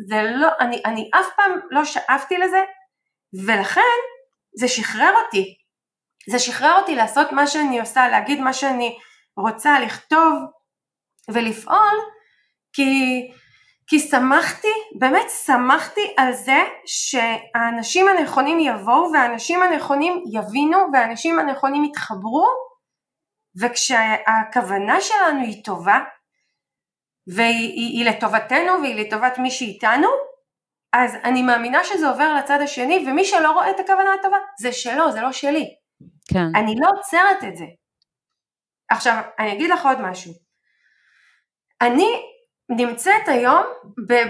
זה, לא, אני, אני אף פעם לא שאפתי לזה ולכן זה שחרר אותי. זה שחרר אותי לעשות מה שאני עושה, להגיד מה שאני רוצה, לכתוב ולפעול כי, כי שמחתי, באמת שמחתי על זה שהאנשים הנכונים יבואו והאנשים הנכונים יבינו והאנשים הנכונים יתחברו וכשהכוונה שלנו היא טובה והיא היא, היא לטובתנו והיא לטובת מי שאיתנו אז אני מאמינה שזה עובר לצד השני ומי שלא רואה את הכוונה הטובה זה שלו זה לא שלי. כן. אני לא עוצרת את זה. עכשיו אני אגיד לך עוד משהו אני נמצאת היום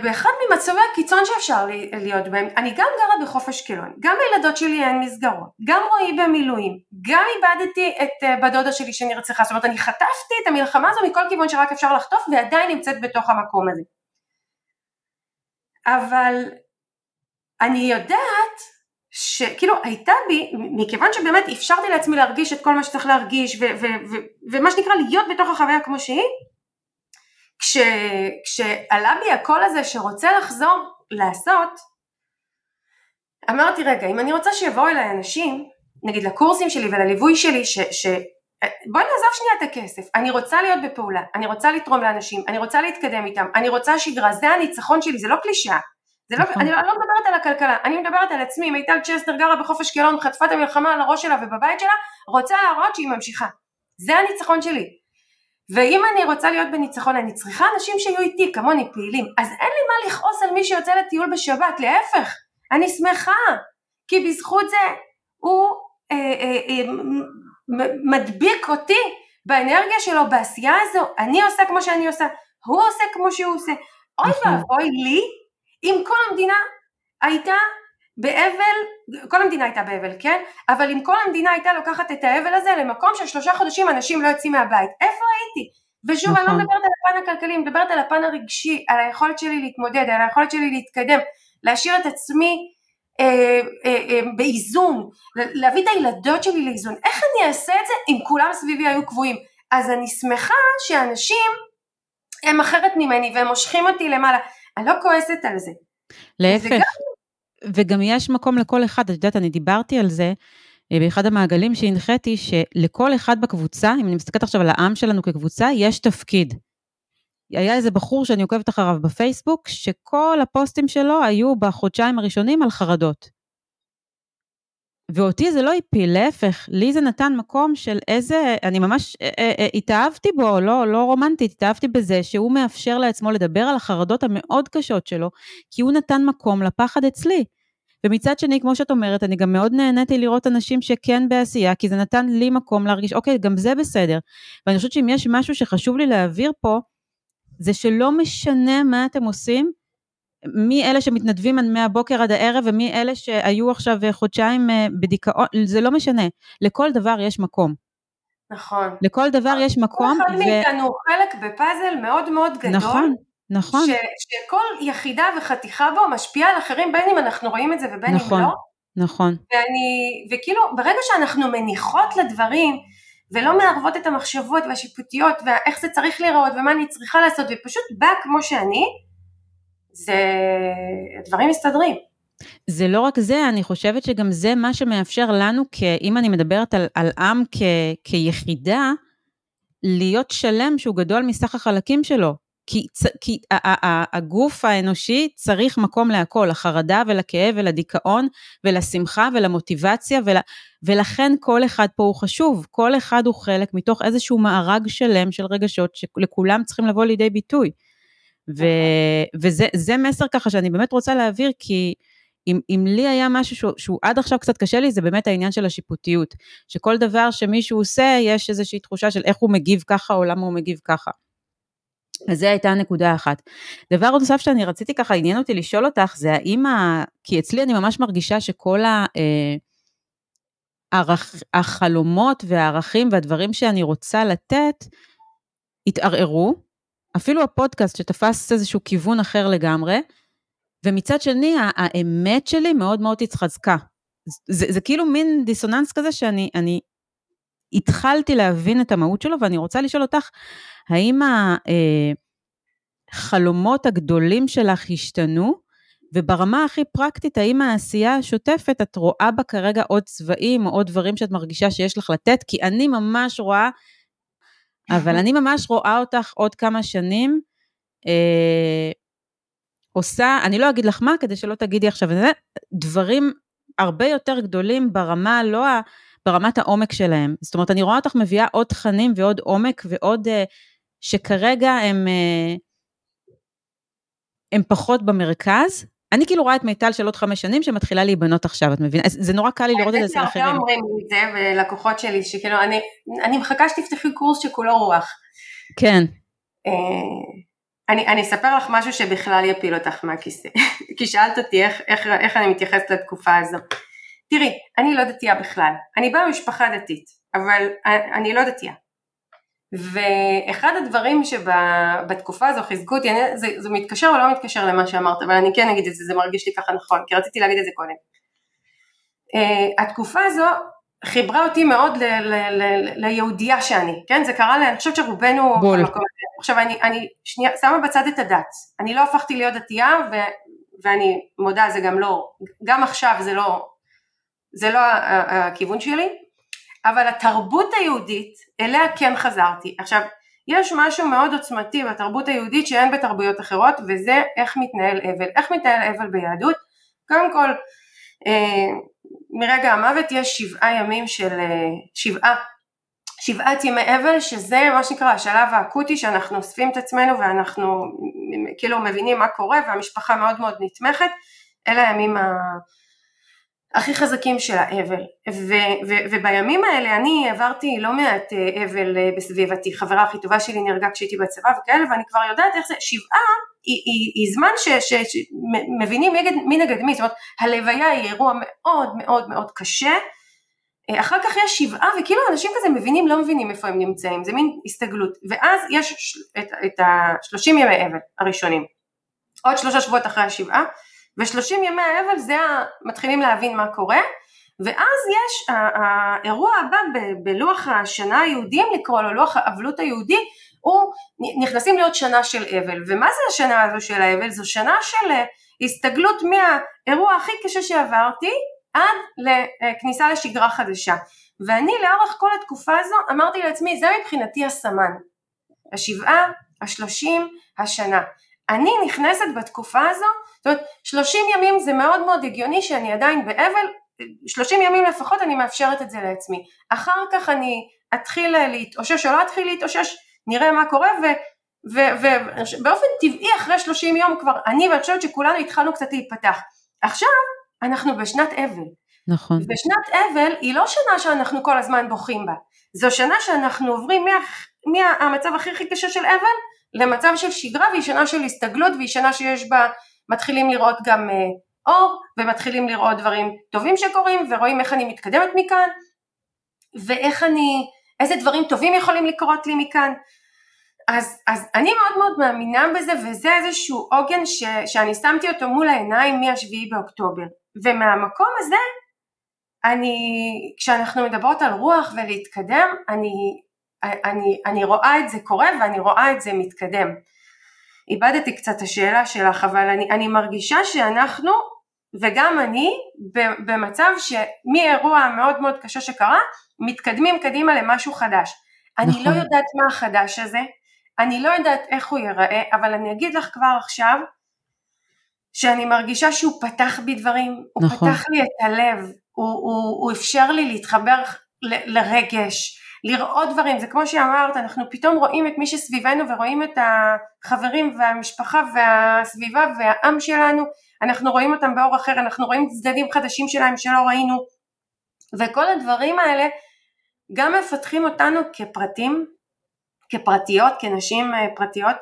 באחד ממצבי הקיצון שאפשר להיות בהם, אני גם גרה בחוף אשקלון, גם לילדות שלי אין מסגרות, גם רועי במילואים, גם איבדתי את אה, בת דודה שלי שנרצחה, זאת אומרת אני חטפתי את המלחמה הזו מכל כיוון שרק אפשר לחטוף ועדיין נמצאת בתוך המקום הזה. אבל אני יודעת שכאילו הייתה בי, מכיוון שבאמת אפשרתי לעצמי להרגיש את כל מה שצריך להרגיש ומה שנקרא להיות בתוך החוויה כמו שהיא, כש, כשעלה בי הקול הזה שרוצה לחזור לעשות, אמרתי רגע, אם אני רוצה שיבואו אליי אנשים, נגיד לקורסים שלי ולליווי שלי, ש, ש, בואי נעזוב שנייה את הכסף, אני רוצה להיות בפעולה, אני רוצה לתרום לאנשים, אני רוצה להתקדם איתם, אני רוצה שגרה, זה הניצחון שלי, זה לא קלישאה, זה לא, נכון. אני לא מדברת על הכלכלה, אני מדברת על עצמי, מיטל צ'סטר גרה בחוף אשקלון, חטפה את המלחמה על הראש שלה ובבית שלה, רוצה להראות שהיא ממשיכה, זה הניצחון שלי, ואם אני רוצה להיות בניצחון אני צריכה אנשים שיהיו איתי כמוני פעילים. אז אין לי מה לכעוס על מי שיוצא לטיול בשבת להפך. אני שמחה כי בזכות זה הוא אה, אה, אה, מדביק אותי באנרגיה שלו בעשייה הזו. אני עושה כמו שאני עושה הוא עושה כמו שהוא עושה. אוי נכון. ואבוי לי אם כל המדינה הייתה באבל, כל המדינה הייתה באבל, כן? אבל אם כל המדינה הייתה לוקחת את האבל הזה למקום של שלושה חודשים אנשים לא יוצאים מהבית, איפה הייתי? ושוב, נכון. אני לא נכון. מדברת על הפן הכלכלי, אני מדברת על הפן הרגשי, על היכולת שלי להתמודד, על היכולת שלי להתקדם, להשאיר את עצמי אה, אה, אה, באיזון, להביא את הילדות שלי לאיזון. איך אני אעשה את זה אם כולם סביבי היו קבועים? אז אני שמחה שאנשים הם אחרת ממני והם מושכים אותי למעלה. אני לא כועסת על זה. להפך. וגם יש מקום לכל אחד, את יודעת, אני דיברתי על זה אה, באחד המעגלים שהנחיתי, שלכל אחד בקבוצה, אם אני מסתכלת עכשיו על העם שלנו כקבוצה, יש תפקיד. היה איזה בחור שאני עוקבת אחריו בפייסבוק, שכל הפוסטים שלו היו בחודשיים הראשונים על חרדות. ואותי זה לא הפיל, להפך, לי זה נתן מקום של איזה, אני ממש אה, אה, אה, התאהבתי בו, לא, לא רומנטית, התאהבתי בזה שהוא מאפשר לעצמו לדבר על החרדות המאוד קשות שלו, כי הוא נתן מקום לפחד אצלי. ומצד שני, כמו שאת אומרת, אני גם מאוד נהניתי לראות אנשים שכן בעשייה, כי זה נתן לי מקום להרגיש, אוקיי, גם זה בסדר. ואני חושבת שאם יש משהו שחשוב לי להעביר פה, זה שלא משנה מה אתם עושים, מי אלה שמתנדבים מהבוקר עד הערב ומי אלה שהיו עכשיו חודשיים אה, בדיכאון, זה לא משנה, לכל דבר יש מקום. נכון. לכל דבר יש מקום. כל אחד ו... מאיתנו הוא חלק בפאזל מאוד מאוד גדול. נכון, נכון. ש, שכל יחידה וחתיכה בו משפיעה על אחרים בין אם אנחנו רואים את זה ובין נכון, אם לא. נכון. ואני, וכאילו ברגע שאנחנו מניחות לדברים ולא מערבות את המחשבות והשיפוטיות ואיך זה צריך להיראות ומה אני צריכה לעשות ופשוט באה כמו שאני, זה, דברים מסתדרים. זה לא רק זה, אני חושבת שגם זה מה שמאפשר לנו, כ, אם אני מדברת על, על עם כ, כיחידה, להיות שלם שהוא גדול מסך החלקים שלו. כי, כי הגוף האנושי צריך מקום להכל, לחרדה ולכאב ולדיכאון ולשמחה ולמוטיבציה, ול, ולכן כל אחד פה הוא חשוב, כל אחד הוא חלק מתוך איזשהו מארג שלם של רגשות שלכולם צריכים לבוא לידי ביטוי. ו, וזה מסר ככה שאני באמת רוצה להעביר, כי אם, אם לי היה משהו שהוא, שהוא עד עכשיו קצת קשה לי, זה באמת העניין של השיפוטיות. שכל דבר שמישהו עושה, יש איזושהי תחושה של איך הוא מגיב ככה או למה הוא מגיב ככה. אז זו הייתה נקודה אחת. דבר נוסף שאני רציתי ככה, עניין אותי לשאול אותך, זה האם ה... כי אצלי אני ממש מרגישה שכל ה... אה. החלומות והערכים והדברים שאני רוצה לתת, התערערו. אפילו הפודקאסט שתפס איזשהו כיוון אחר לגמרי, ומצד שני, האמת שלי מאוד מאוד התחזקה. זה, זה כאילו מין דיסוננס כזה שאני אני התחלתי להבין את המהות שלו, ואני רוצה לשאול אותך, האם החלומות הגדולים שלך השתנו? וברמה הכי פרקטית, האם העשייה השוטפת, את רואה בה כרגע עוד צבעים או עוד דברים שאת מרגישה שיש לך לתת? כי אני ממש רואה, אבל אני ממש רואה אותך עוד כמה שנים, אה, עושה, אני לא אגיד לך מה, כדי שלא תגידי עכשיו, דברים הרבה יותר גדולים ברמה, לא ה... ברמת העומק שלהם. זאת אומרת, אני רואה אותך מביאה עוד תכנים ועוד עומק ועוד, uh, שכרגע הם, uh, הם פחות במרכז. אני כאילו רואה את מיטל של עוד חמש שנים שמתחילה להיבנות עכשיו, את מבינה? זה נורא קל לי לראות את זה אצל אחרים. הרבה אומרים לי את זה, ולקוחות שלי, שכאילו, אני, אני מחכה שתפתחי קורס שכולו רוח. כן. Uh, אני, אני אספר לך משהו שבכלל יפיל אותך מהכיסא, [laughs] כי שאלת אותי איך, איך, איך אני מתייחסת לתקופה הזו. תראי, אני לא דתייה בכלל, אני באה ממשפחה דתית, אבל אני לא דתייה. ואחד הדברים שבתקופה הזו חיזקו אותי, אני, זה, זה מתקשר או לא מתקשר למה שאמרת, אבל אני כן אגיד את זה, זה מרגיש לי ככה נכון, כי רציתי להגיד את זה קודם. Uh, התקופה הזו חיברה אותי מאוד ל, ל, ל, ליהודייה שאני, כן? זה קרה לי, אני חושבת שרובנו בול. במקום עכשיו אני, אני שנייה שמה בצד את הדת, אני לא הפכתי להיות דתייה ו, ואני מודה זה גם לא, גם עכשיו זה לא, זה לא הכיוון שלי, אבל התרבות היהודית אליה כן חזרתי. עכשיו יש משהו מאוד עוצמתי בתרבות היהודית שאין בתרבויות אחרות וזה איך מתנהל אבל, איך מתנהל אבל ביהדות, קודם כל אה, מרגע המוות יש שבעה ימים של אה, שבעה שבעת ימי אבל שזה מה שנקרא השלב האקוטי שאנחנו אוספים את עצמנו ואנחנו כאילו מבינים מה קורה והמשפחה מאוד מאוד נתמכת. אלה הימים ה... הכי חזקים של האבל. ו- ו- ובימים האלה אני עברתי לא מעט אה, אבל אה, בסביבתי. חברה הכי טובה שלי נהרגה כשהייתי בצבא וכאלה ואני כבר יודעת איך זה שבעה היא, היא, היא זמן שמבינים מי נגד מי זאת אומרת הלוויה היא אירוע מאוד מאוד מאוד קשה. אה, אחר כך יש שבעה וכאילו אנשים כזה מבינים לא מבינים איפה הם נמצאים. זה מין הסתגלות. ואז יש את, את השלושים ימי אבל הראשונים. עוד שלושה שבועות אחרי השבעה ושלושים ימי האבל זה מתחילים להבין מה קורה ואז יש האירוע הבא בלוח השנה היהודים לקרוא לו לוח האבלות היהודי הוא נכנסים להיות שנה של אבל ומה זה השנה הזו של האבל זו שנה של אה, הסתגלות מהאירוע הכי קשה שעברתי עד לכניסה לשגרה חדשה. ואני לאורך כל התקופה הזו אמרתי לעצמי, זה מבחינתי הסמן. השבעה, השלושים, השנה. אני נכנסת בתקופה הזו, זאת אומרת, שלושים ימים זה מאוד מאוד הגיוני שאני עדיין באבל, שלושים ימים לפחות אני מאפשרת את זה לעצמי. אחר כך אני אתחיל להתאושש או לא אתחיל להתאושש, נראה מה קורה, ובאופן טבעי אחרי שלושים יום כבר אני ואני חושבת שכולנו התחלנו קצת להיפתח. עכשיו אנחנו בשנת אבל. נכון. ושנת אבל היא לא שנה שאנחנו כל הזמן בוכים בה, זו שנה שאנחנו עוברים מהמצב הכי הכי קשה של אבל למצב של שגרה והיא שנה של הסתגלות והיא שנה שיש בה, מתחילים לראות גם אה, אור ומתחילים לראות דברים טובים שקורים ורואים איך אני מתקדמת מכאן ואיך אני, איזה דברים טובים יכולים לקרות לי מכאן אז, אז אני מאוד מאוד מאמינה בזה וזה איזשהו עוגן ש, שאני שמתי אותו מול העיניים מהשביעי באוקטובר ומהמקום הזה אני, כשאנחנו מדברות על רוח ולהתקדם, אני, אני, אני רואה את זה קורה ואני רואה את זה מתקדם. איבדתי קצת השאלה שלך, אבל אני, אני מרגישה שאנחנו, וגם אני, במצב שמאירוע מאוד מאוד קשה שקרה, מתקדמים קדימה למשהו חדש. נכון. אני לא יודעת מה החדש הזה, אני לא יודעת איך הוא ייראה, אבל אני אגיד לך כבר עכשיו, שאני מרגישה שהוא פתח בי דברים, הוא נכון. פתח לי את הלב, הוא, הוא, הוא אפשר לי להתחבר ל, לרגש, לראות דברים, זה כמו שאמרת, אנחנו פתאום רואים את מי שסביבנו ורואים את החברים והמשפחה והסביבה והעם שלנו, אנחנו רואים אותם באור אחר, אנחנו רואים צדדים חדשים שלהם שלא ראינו, וכל הדברים האלה גם מפתחים אותנו כפרטים, כפרטיות, כנשים אה, פרטיות,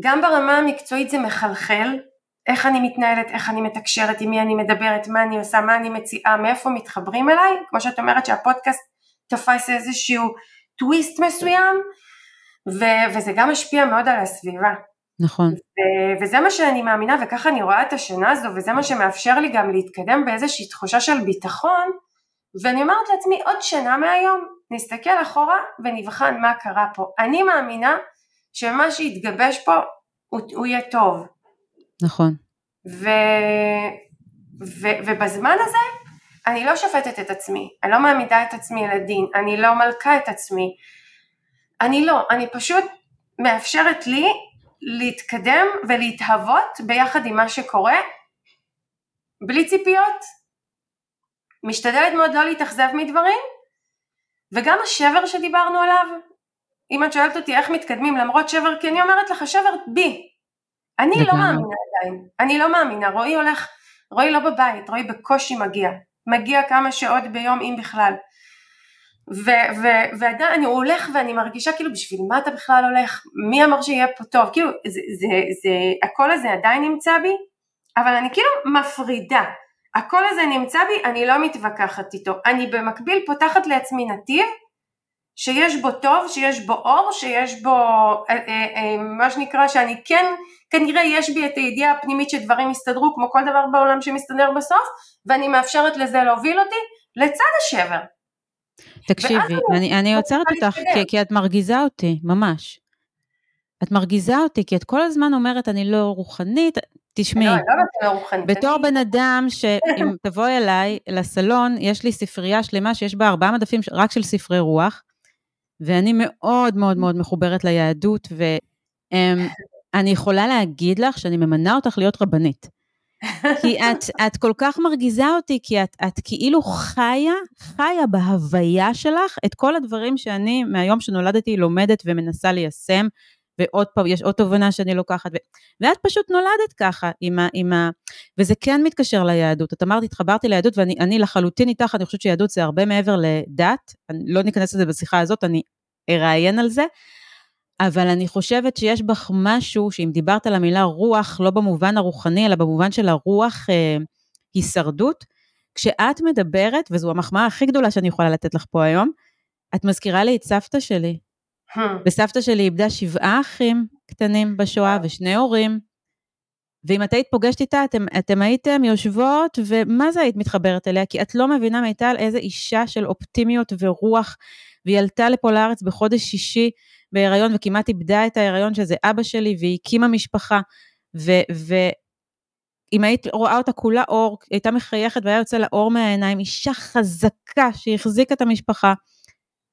גם ברמה המקצועית זה מחלחל, איך אני מתנהלת, איך אני מתקשרת, עם מי אני מדברת, מה אני עושה, מה אני מציעה, מאיפה מתחברים אליי, כמו שאת אומרת שהפודקאסט תפס איזשהו טוויסט מסוים, ו- וזה גם משפיע מאוד על הסביבה. נכון. ו- וזה מה שאני מאמינה, וככה אני רואה את השנה הזו, וזה מה שמאפשר לי גם להתקדם באיזושהי תחושה של ביטחון, ואני אומרת לעצמי, עוד שנה מהיום, נסתכל אחורה ונבחן מה קרה פה. אני מאמינה שמה שהתגבש פה הוא, הוא יהיה טוב. נכון. ו, ו, ובזמן הזה אני לא שופטת את עצמי, אני לא מעמידה את עצמי לדין, אני לא מלכה את עצמי, אני לא, אני פשוט מאפשרת לי להתקדם ולהתהוות ביחד עם מה שקורה, בלי ציפיות, משתדלת מאוד לא להתאכזב מדברים, וגם השבר שדיברנו עליו, אם את שואלת אותי איך מתקדמים למרות שבר, כי אני אומרת לך שבר בי, אני לא מאמינה עדיין, אני לא מאמינה, רועי הולך, רועי לא בבית, רועי בקושי מגיע, מגיע כמה שעות ביום אם בכלל. ועדיין הוא הולך ואני מרגישה כאילו בשביל מה אתה בכלל הולך, מי אמר שיהיה פה טוב, כאילו זה, זה, זה, הקול הזה עדיין נמצא בי, אבל אני כאילו מפרידה, הקול הזה נמצא בי, אני לא מתווכחת איתו, אני במקביל פותחת לעצמי נתיב שיש בו טוב, שיש בו אור, שיש בו אה, אה, אה, מה שנקרא שאני כן, כנראה יש בי את הידיעה הפנימית שדברים יסתדרו כמו כל דבר בעולם שמסתדר בסוף, ואני מאפשרת לזה להוביל אותי לצד השבר. תקשיבי, אני, אני עוצרת אותך כי, כי את מרגיזה אותי, ממש. את מרגיזה אותי, כי את כל הזמן אומרת, אני לא רוחנית, תשמעי, לא, לא, לא רוחנית. בתור בן אדם שאם תבואי אליי לסלון, יש לי ספרייה שלמה שיש בה ארבעה מדפים רק של ספרי רוח, ואני מאוד מאוד מאוד מחוברת ליהדות, ואני יכולה להגיד לך שאני ממנה אותך להיות רבנית. כי את, [laughs] את כל כך מרגיזה אותי, כי את, את כאילו חיה, חיה בהוויה שלך את כל הדברים שאני מהיום שנולדתי לומדת ומנסה ליישם, ועוד פעם, יש עוד תובנה שאני לוקחת, ו... ואת פשוט נולדת ככה, עם ה, עם ה... וזה כן מתקשר ליהדות. את אמרת, התחברתי ליהדות, ואני לחלוטין איתך, אני חושבת שיהדות זה הרבה מעבר לדת, אני לא ניכנס לזה בשיחה הזאת, אני אראיין על זה, אבל אני חושבת שיש בך משהו, שאם דיברת על המילה רוח, לא במובן הרוחני, אלא במובן של הרוח אה, הישרדות, כשאת מדברת, וזו המחמאה הכי גדולה שאני יכולה לתת לך פה היום, את מזכירה לי את סבתא שלי. Hmm. וסבתא שלי איבדה שבעה אחים קטנים בשואה ושני הורים. ואם את היית פוגשת איתה, אתם, אתם הייתם יושבות, ומה זה היית מתחברת אליה? כי את לא מבינה מיטל איזה אישה של אופטימיות ורוח, והיא עלתה לפה לארץ בחודש שישי בהיריון, וכמעט איבדה את ההיריון שזה אבא שלי, והיא הקימה משפחה, ו... ו אם היית רואה אותה כולה אור, היא הייתה מחייכת והיה יוצא לה אור מהעיניים, אישה חזקה שהחזיקה את המשפחה.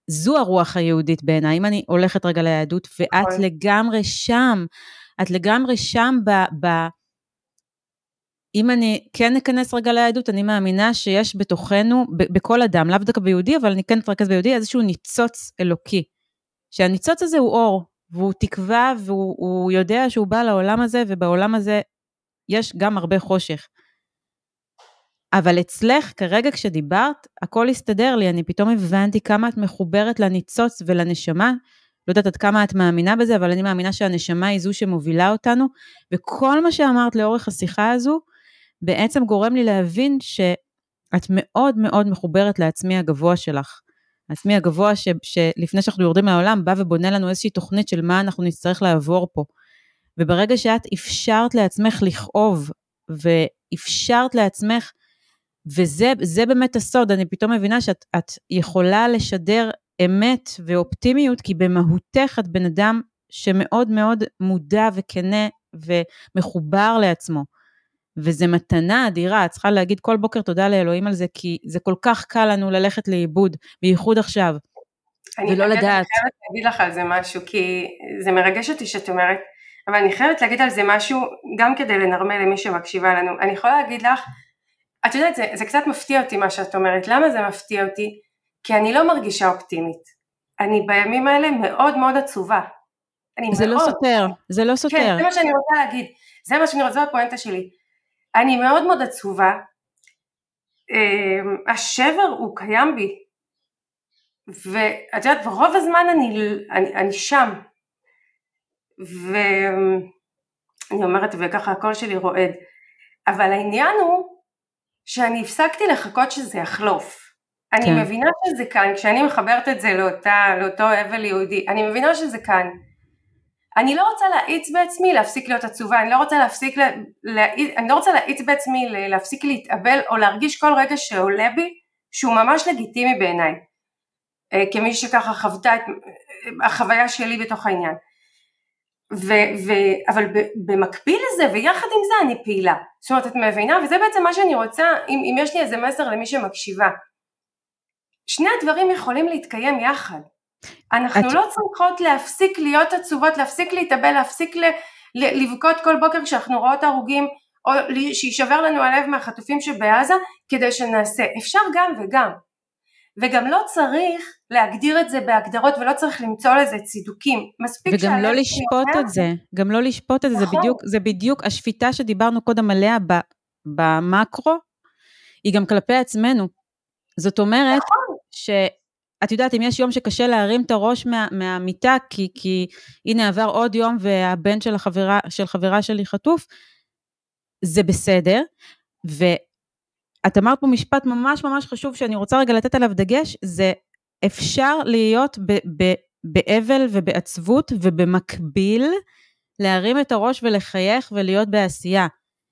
זו הרוח היהודית בעיניי, אם אני הולכת רגע ליהדות, ואת נכון. לגמרי שם, את לגמרי שם ב... ב אם אני כן אכנס רגע ליהדות, אני מאמינה שיש בתוכנו, ב- בכל אדם, לאו דווקא ביהודי, אבל אני כן אתרכז ביהודי, איזשהו ניצוץ אלוקי. שהניצוץ הזה הוא אור, והוא תקווה, והוא יודע שהוא בא לעולם הזה, ובעולם הזה יש גם הרבה חושך. אבל אצלך, כרגע כשדיברת, הכל הסתדר לי, אני פתאום הבנתי כמה את מחוברת לניצוץ ולנשמה. לא יודעת עד כמה את מאמינה בזה, אבל אני מאמינה שהנשמה היא זו שמובילה אותנו, וכל מה שאמרת לאורך השיחה הזו, בעצם גורם לי להבין שאת מאוד מאוד מחוברת לעצמי הגבוה שלך. העצמי הגבוה ש, שלפני שאנחנו יורדים מהעולם, בא ובונה לנו איזושהי תוכנית של מה אנחנו נצטרך לעבור פה. וברגע שאת אפשרת לעצמך לכאוב, ואפשרת לעצמך, וזה באמת הסוד, אני פתאום מבינה שאת יכולה לשדר אמת ואופטימיות, כי במהותך את בן אדם שמאוד מאוד מודע וכנה ומחובר לעצמו. וזה מתנה אדירה, את צריכה להגיד כל בוקר תודה לאלוהים על זה, כי זה כל כך קל לנו ללכת לאיבוד, בייחוד עכשיו. אני ולא לדעת. אני חייבת להגיד לך על זה משהו, כי זה מרגש אותי שאת אומרת, אבל אני חייבת להגיד על זה משהו, גם כדי לנרמל למי שמקשיבה לנו. אני יכולה להגיד לך, את יודעת, זה, זה קצת מפתיע אותי מה שאת אומרת. למה זה מפתיע אותי? כי אני לא מרגישה אופטימית. אני בימים האלה מאוד מאוד עצובה. אני זה לא מאוד. סותר, זה לא סותר. כן, זה מה שאני רוצה להגיד. זה מה שאני רוצה, זו הפואנטה שלי. אני מאוד מאוד עצובה. אמ, השבר הוא קיים בי. ואת יודעת, ברוב הזמן אני, אני, אני שם. ואני אומרת, וככה הקול שלי רועד. אבל העניין הוא שאני הפסקתי לחכות שזה יחלוף. אני כן. מבינה שזה כאן, כשאני מחברת את זה לאותה, לאותו אבל יהודי, אני מבינה שזה כאן. אני לא רוצה להאיץ בעצמי להפסיק להיות עצובה, אני לא רוצה להפסיק, לה, להאיץ, אני לא רוצה להאיץ בעצמי להפסיק להתאבל או להרגיש כל רגע שעולה בי שהוא ממש לגיטימי בעיניי, אה, כמי שככה חוותה את אה, החוויה שלי בתוך העניין. ו, ו, אבל ב, במקביל לזה ויחד עם זה אני פעילה, זאת אומרת את מבינה? וזה בעצם מה שאני רוצה אם, אם יש לי איזה מסר למי שמקשיבה, שני הדברים יכולים להתקיים יחד, אנחנו את- לא צריכות להפסיק להיות עצובות, להפסיק להתאבל, להפסיק ל, ל, לבכות כל בוקר כשאנחנו רואות הרוגים או שיישבר לנו הלב מהחטופים שבעזה כדי שנעשה, אפשר גם וגם וגם לא צריך להגדיר את זה בהגדרות ולא צריך למצוא לזה צידוקים, מספיק וגם לא לשפוט אומר, את זה, גם לא לשפוט את זה, זה נכון. בדיוק, זה בדיוק השפיטה שדיברנו קודם עליה ב, במקרו, היא גם כלפי עצמנו. זאת אומרת, נכון. שאת יודעת, אם יש יום שקשה להרים את הראש מה, מהמיטה, כי, כי הנה עבר עוד יום והבן של החברה, של חברה שלי חטוף, זה בסדר. ואת אמרת פה משפט ממש ממש חשוב שאני רוצה רגע לתת עליו דגש, זה אפשר להיות ב, ב, באבל ובעצבות ובמקביל להרים את הראש ולחייך ולהיות בעשייה.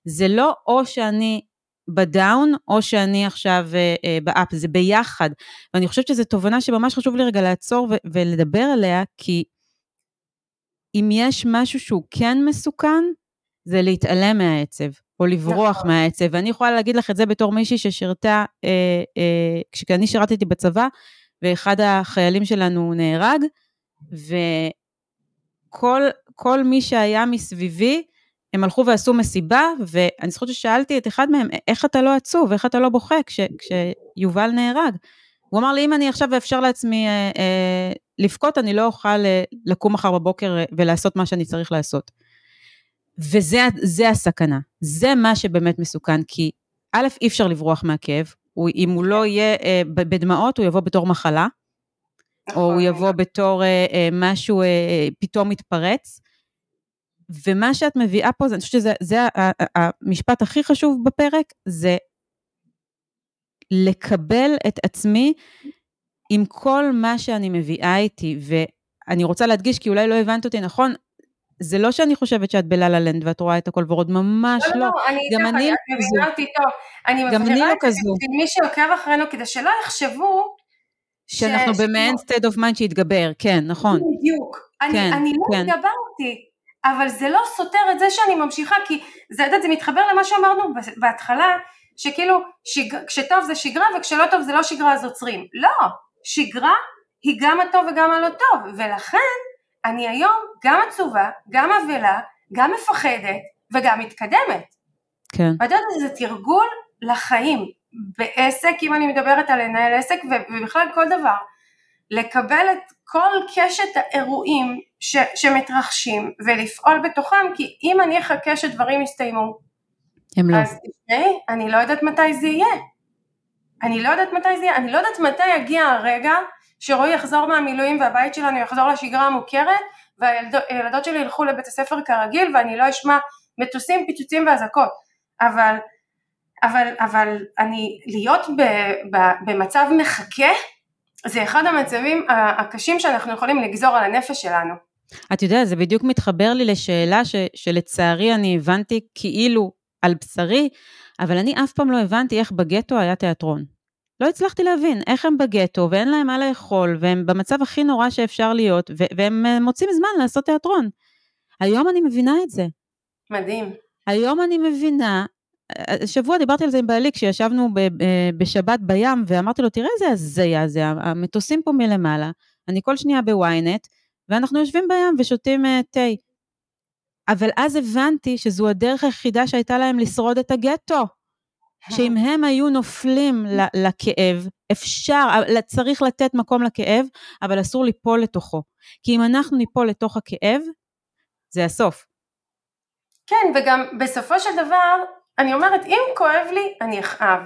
זה לא או שאני בדאון או שאני עכשיו אה, אה, באפ, זה ביחד. ואני חושבת שזו תובנה שממש חשוב לי רגע לעצור ו- ולדבר עליה, כי אם יש משהו שהוא כן מסוכן, זה להתעלם מהעצב, או לברוח נכון. מהעצב. ואני יכולה להגיד לך את זה בתור מישהי ששירתה, אה, אה, כשאני שירתתי בצבא, ואחד החיילים שלנו נהרג, וכל כל מי שהיה מסביבי, הם הלכו ועשו מסיבה, ואני זוכרת ששאלתי את אחד מהם, איך אתה לא עצוב, איך אתה לא בוכה כש, כשיובל נהרג? הוא אמר לי, אם אני עכשיו אאפשר לעצמי אה, אה, לבכות, אני לא אוכל אה, לקום מחר בבוקר אה, ולעשות מה שאני צריך לעשות. וזה זה הסכנה, זה מה שבאמת מסוכן, כי א', אי אפשר לברוח מהכאב, הוא, אם הוא לא יהיה אה, בדמעות, הוא יבוא בתור מחלה, או הוא נכון. יבוא בתור אה, אה, משהו אה, אה, פתאום מתפרץ. ומה שאת מביאה פה, אני חושבת שזה זה המשפט הכי חשוב בפרק, זה לקבל את עצמי עם כל מה שאני מביאה איתי, ואני רוצה להדגיש, כי אולי לא הבנת אותי נכון, זה לא שאני חושבת שאת בלה-לה לנד ואת רואה את הכל ורוד, ממש לא, לא. לא, אני גם אני לא כזו. אני מבהירה לא את זה. בשביל מי שעוקב אחרינו, כדי שלא יחשבו שאנחנו במעין state of mind שהתגבר, כן, נכון. בדיוק. אני, כן, לא כן. התגברתי, אבל זה לא סותר את זה שאני ממשיכה, כי זה, זה מתחבר למה שאמרנו בהתחלה, שכאילו שג, כשטוב זה שגרה וכשלא טוב זה לא שגרה אז עוצרים. לא, שגרה היא גם הטוב וגם הלא טוב, ולכן אני היום גם עצובה, גם אבלה, גם מפחדת וגם מתקדמת. כן, ואת יודעת, זה תרגול לחיים. בעסק, אם אני מדברת על לנהל עסק, ובכלל כל דבר. לקבל את כל קשת האירועים ש- שמתרחשים ולפעול בתוכם, כי אם אני אחכה שדברים יסתיימו, הם לא. אז תשמעי, אני לא יודעת מתי זה יהיה. אני לא יודעת מתי זה יהיה, אני לא יודעת מתי יגיע הרגע שרועי יחזור מהמילואים והבית שלנו יחזור לשגרה המוכרת והילדות שלי ילכו לבית הספר כרגיל ואני לא אשמע מטוסים, פיצוצים ואזעקות. אבל, אבל, אבל אני, להיות ב, ב, במצב מחכה זה אחד המצבים הקשים שאנחנו יכולים לגזור על הנפש שלנו. את יודעת, זה בדיוק מתחבר לי לשאלה ש, שלצערי אני הבנתי כאילו על בשרי, אבל אני אף פעם לא הבנתי איך בגטו היה תיאטרון. לא הצלחתי להבין איך הם בגטו ואין להם מה לאכול והם במצב הכי נורא שאפשר להיות ו- והם אה, מוצאים זמן לעשות תיאטרון. היום אני מבינה את זה. מדהים. היום אני מבינה, השבוע דיברתי על זה עם בעלי כשישבנו ב- ב- בשבת בים ואמרתי לו תראה איזה הזיה זה, המטוסים פה מלמעלה אני כל שנייה בוויינט, ואנחנו יושבים בים ושותים uh, תה. אבל אז הבנתי שזו הדרך היחידה שהייתה להם לשרוד את הגטו. שאם הם היו נופלים לכאב, אפשר, צריך לתת מקום לכאב, אבל אסור ליפול לתוכו. כי אם אנחנו ניפול לתוך הכאב, זה הסוף. כן, וגם בסופו של דבר, אני אומרת, אם כואב לי, אני אכאב.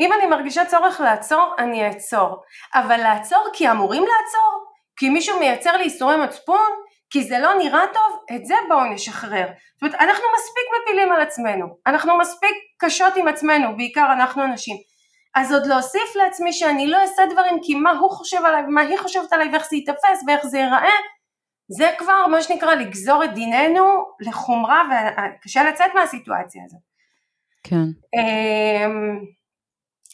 אם אני מרגישה צורך לעצור, אני אעצור. אבל לעצור כי אמורים לעצור? כי מישהו מייצר לי איסורי מצפון? כי זה לא נראה טוב? את זה בואו נשחרר. זאת אומרת, אנחנו מספיק מפילים על עצמנו. אנחנו מספיק קשות עם עצמנו, בעיקר אנחנו הנשים. אז עוד להוסיף לעצמי שאני לא אעשה דברים כי מה הוא חושב עליי ומה היא חושבת עליי ואיך זה ייתפס ואיך זה ייראה, זה כבר מה שנקרא לגזור את דיננו לחומרה וקשה לצאת מהסיטואציה הזאת. כן.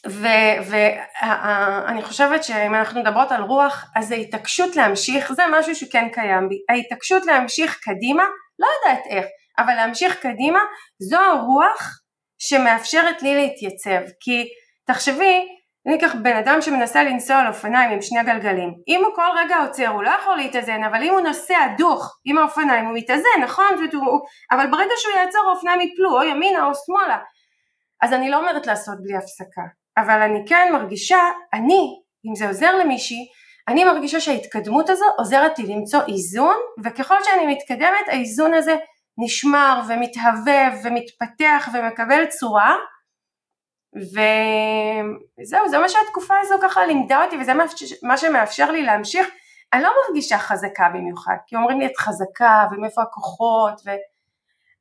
ואני חושבת שאם אנחנו מדברות על רוח אז ההתעקשות להמשיך זה משהו שכן קיים בי, ההתעקשות להמשיך קדימה, לא יודעת איך, אבל להמשיך קדימה זו הרוח שמאפשרת לי להתייצב. כי תחשבי אני אקח בן אדם שמנסה לנסוע על אופניים עם שני גלגלים. אם הוא כל רגע עוצר הוא לא יכול להתאזן אבל אם הוא נוסע דוך עם האופניים הוא מתאזן נכון? אבל ברגע שהוא יעצור האופניים יפלו או ימינה או שמאלה. אז אני לא אומרת לעשות בלי הפסקה אבל אני כן מרגישה אני אם זה עוזר למישהי אני מרגישה שההתקדמות הזו עוזרת לי למצוא איזון וככל שאני מתקדמת האיזון הזה נשמר ומתהווה ומתפתח ומקבל צורה וזהו, זה מה שהתקופה הזו ככה לימדה אותי וזה מה שמאפשר לי להמשיך. אני לא מרגישה חזקה במיוחד, כי אומרים לי את חזקה ומאיפה הכוחות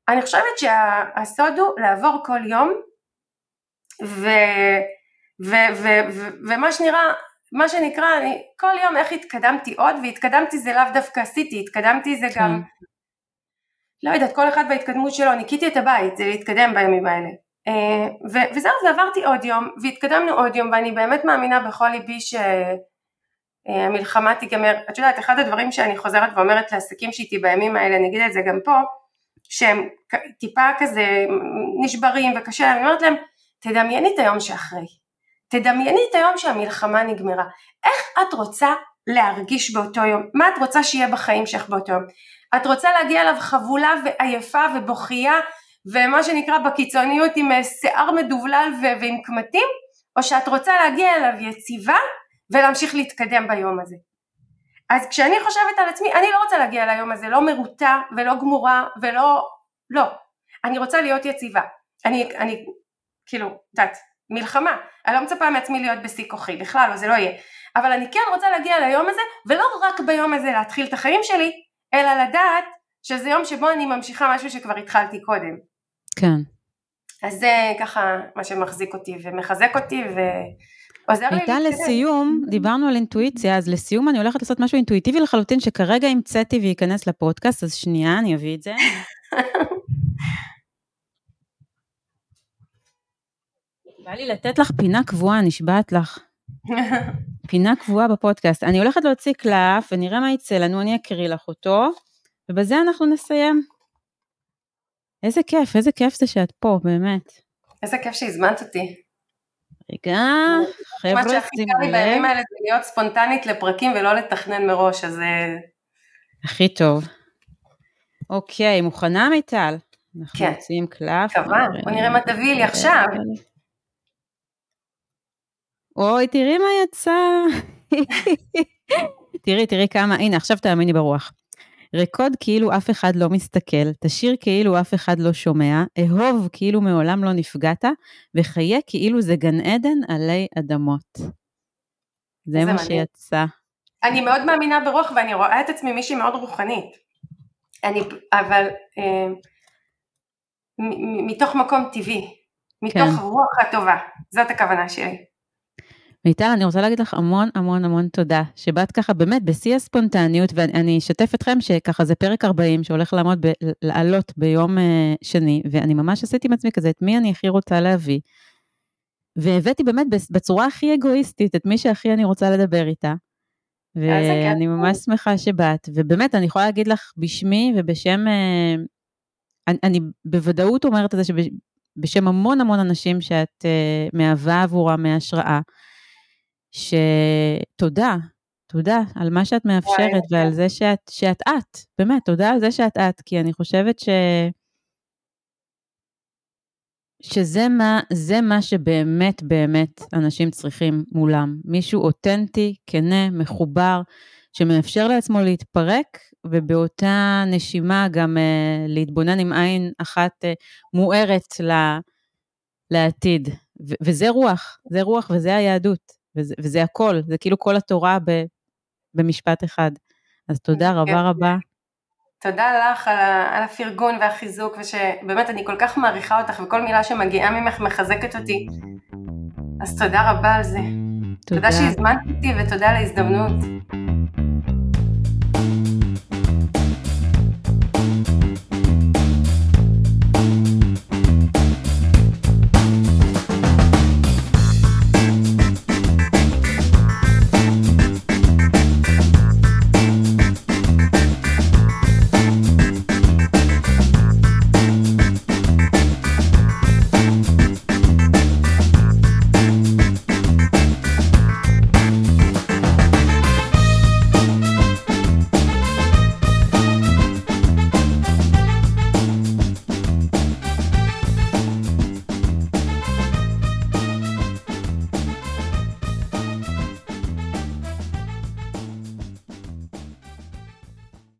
ואני חושבת שהסוד הוא לעבור כל יום ו... ו... ו... ו... ומה שנראה, מה שנקרא, אני כל יום איך התקדמתי עוד והתקדמתי זה לאו דווקא עשיתי, התקדמתי זה גם כן. לא יודעת, כל אחד בהתקדמות שלו, ניקיתי את הבית, זה להתקדם בימים האלה. אה, וזהו, ועברתי עוד יום, והתקדמנו עוד יום, ואני באמת מאמינה בכל ליבי שהמלחמה תיגמר. את יודעת, אחד הדברים שאני חוזרת ואומרת לעסקים שאיתי בימים האלה, אני אגיד את זה גם פה, שהם טיפה כזה נשברים וקשה להם, אני אומרת להם, תדמייני את היום שאחרי. תדמייני את היום שהמלחמה נגמרה. איך את רוצה להרגיש באותו יום? מה את רוצה שיהיה בחיים שלך באותו יום? את רוצה להגיע אליו חבולה ועייפה ובוכייה ומה שנקרא בקיצוניות עם אה, שיער מדובלל ועם קמטים, או שאת רוצה להגיע אליו יציבה ולהמשיך להתקדם ביום הזה. אז כשאני חושבת על עצמי, אני לא רוצה להגיע ליום הזה לא מרוטה ולא גמורה ולא, לא, אני רוצה להיות יציבה. אני, אני, כאילו, את יודעת, מלחמה, אני לא מצפה מעצמי להיות בשיא כוחי, בכלל לא, זה לא יהיה. אבל אני כן רוצה להגיע ליום הזה, ולא רק ביום הזה להתחיל את החיים שלי, אלא לדעת שזה יום שבו אני ממשיכה משהו שכבר התחלתי קודם. כן. אז זה ככה מה שמחזיק אותי ומחזק אותי ועוזר לי להתקדם. הייתה לסיום, דיברנו על אינטואיציה, אז לסיום אני הולכת לעשות משהו אינטואיטיבי לחלוטין שכרגע המצאתי וייכנס לפודקאסט, אז שנייה, אני אביא את זה. [laughs] בא לי לתת לך פינה קבועה, נשבעת לך. [laughs] פינה קבועה בפודקאסט. אני הולכת להוציא קלף ונראה מה יצא לנו, אני אקריא לך אותו, ובזה אנחנו נסיים. איזה כיף, איזה כיף זה שאת פה, באמת. איזה כיף שהזמנת אותי. רגע, חבר'ה, שימו לב. מה שהכי קל לי בימים האלה זה להיות ספונטנית לפרקים ולא לתכנן מראש, אז... אה, הכי טוב. אוקיי, מוכנה מיטל? אנחנו כן. מוציאים קלף. מקווה, בוא נראה מה תביא לי עכשיו. אוי, תראי מה יצא. תראי, תראי כמה, הנה, עכשיו תאמיני ברוח. רקוד כאילו אף אחד לא מסתכל, תשיר כאילו אף אחד לא שומע, אהוב כאילו מעולם לא נפגעת, וחיה כאילו זה גן עדן עלי אדמות. זה מה שיצא. אני מאוד מאמינה ברוח ואני רואה את עצמי מישהי מאוד רוחנית. אני, אבל אה, מתוך מקום טבעי, מתוך כן. רוח הטובה, זאת הכוונה שלי. מיטל, אני רוצה להגיד לך המון המון המון תודה, שבאת ככה באמת בשיא הספונטניות, ואני אשתף אתכם שככה זה פרק 40 שהולך לעמוד, ב, לעלות ביום uh, שני, ואני ממש עשיתי עם עצמי כזה, את מי אני הכי רוצה להביא. והבאתי באמת בצורה הכי אגואיסטית את מי שהכי אני רוצה לדבר איתה. ואני ממש שמחה שבאת, ובאמת, אני יכולה להגיד לך בשמי ובשם, uh, אני, אני בוודאות אומרת את זה שבשם המון המון אנשים שאת uh, מהווה עבורם מהשראה. שתודה, תודה על מה שאת מאפשרת ועל זה שאת, שאת את, באמת, תודה על זה שאת את, כי אני חושבת ש... שזה מה, זה מה שבאמת באמת אנשים צריכים מולם. מישהו אותנטי, כנה, מחובר, שמאפשר לעצמו להתפרק, ובאותה נשימה גם uh, להתבונן עם עין אחת uh, מוארת ל, לעתיד. ו- וזה רוח, זה רוח וזה היהדות, וזה, וזה הכל, זה כאילו כל התורה ב- במשפט אחד. אז תודה רבה כן. רבה. תודה לך על, על הפרגון והחיזוק, ושבאמת אני כל כך מעריכה אותך, וכל מילה שמגיעה ממך מחזקת אותי. אז תודה רבה על זה. תודה, תודה שהזמנת אותי ותודה על ההזדמנות.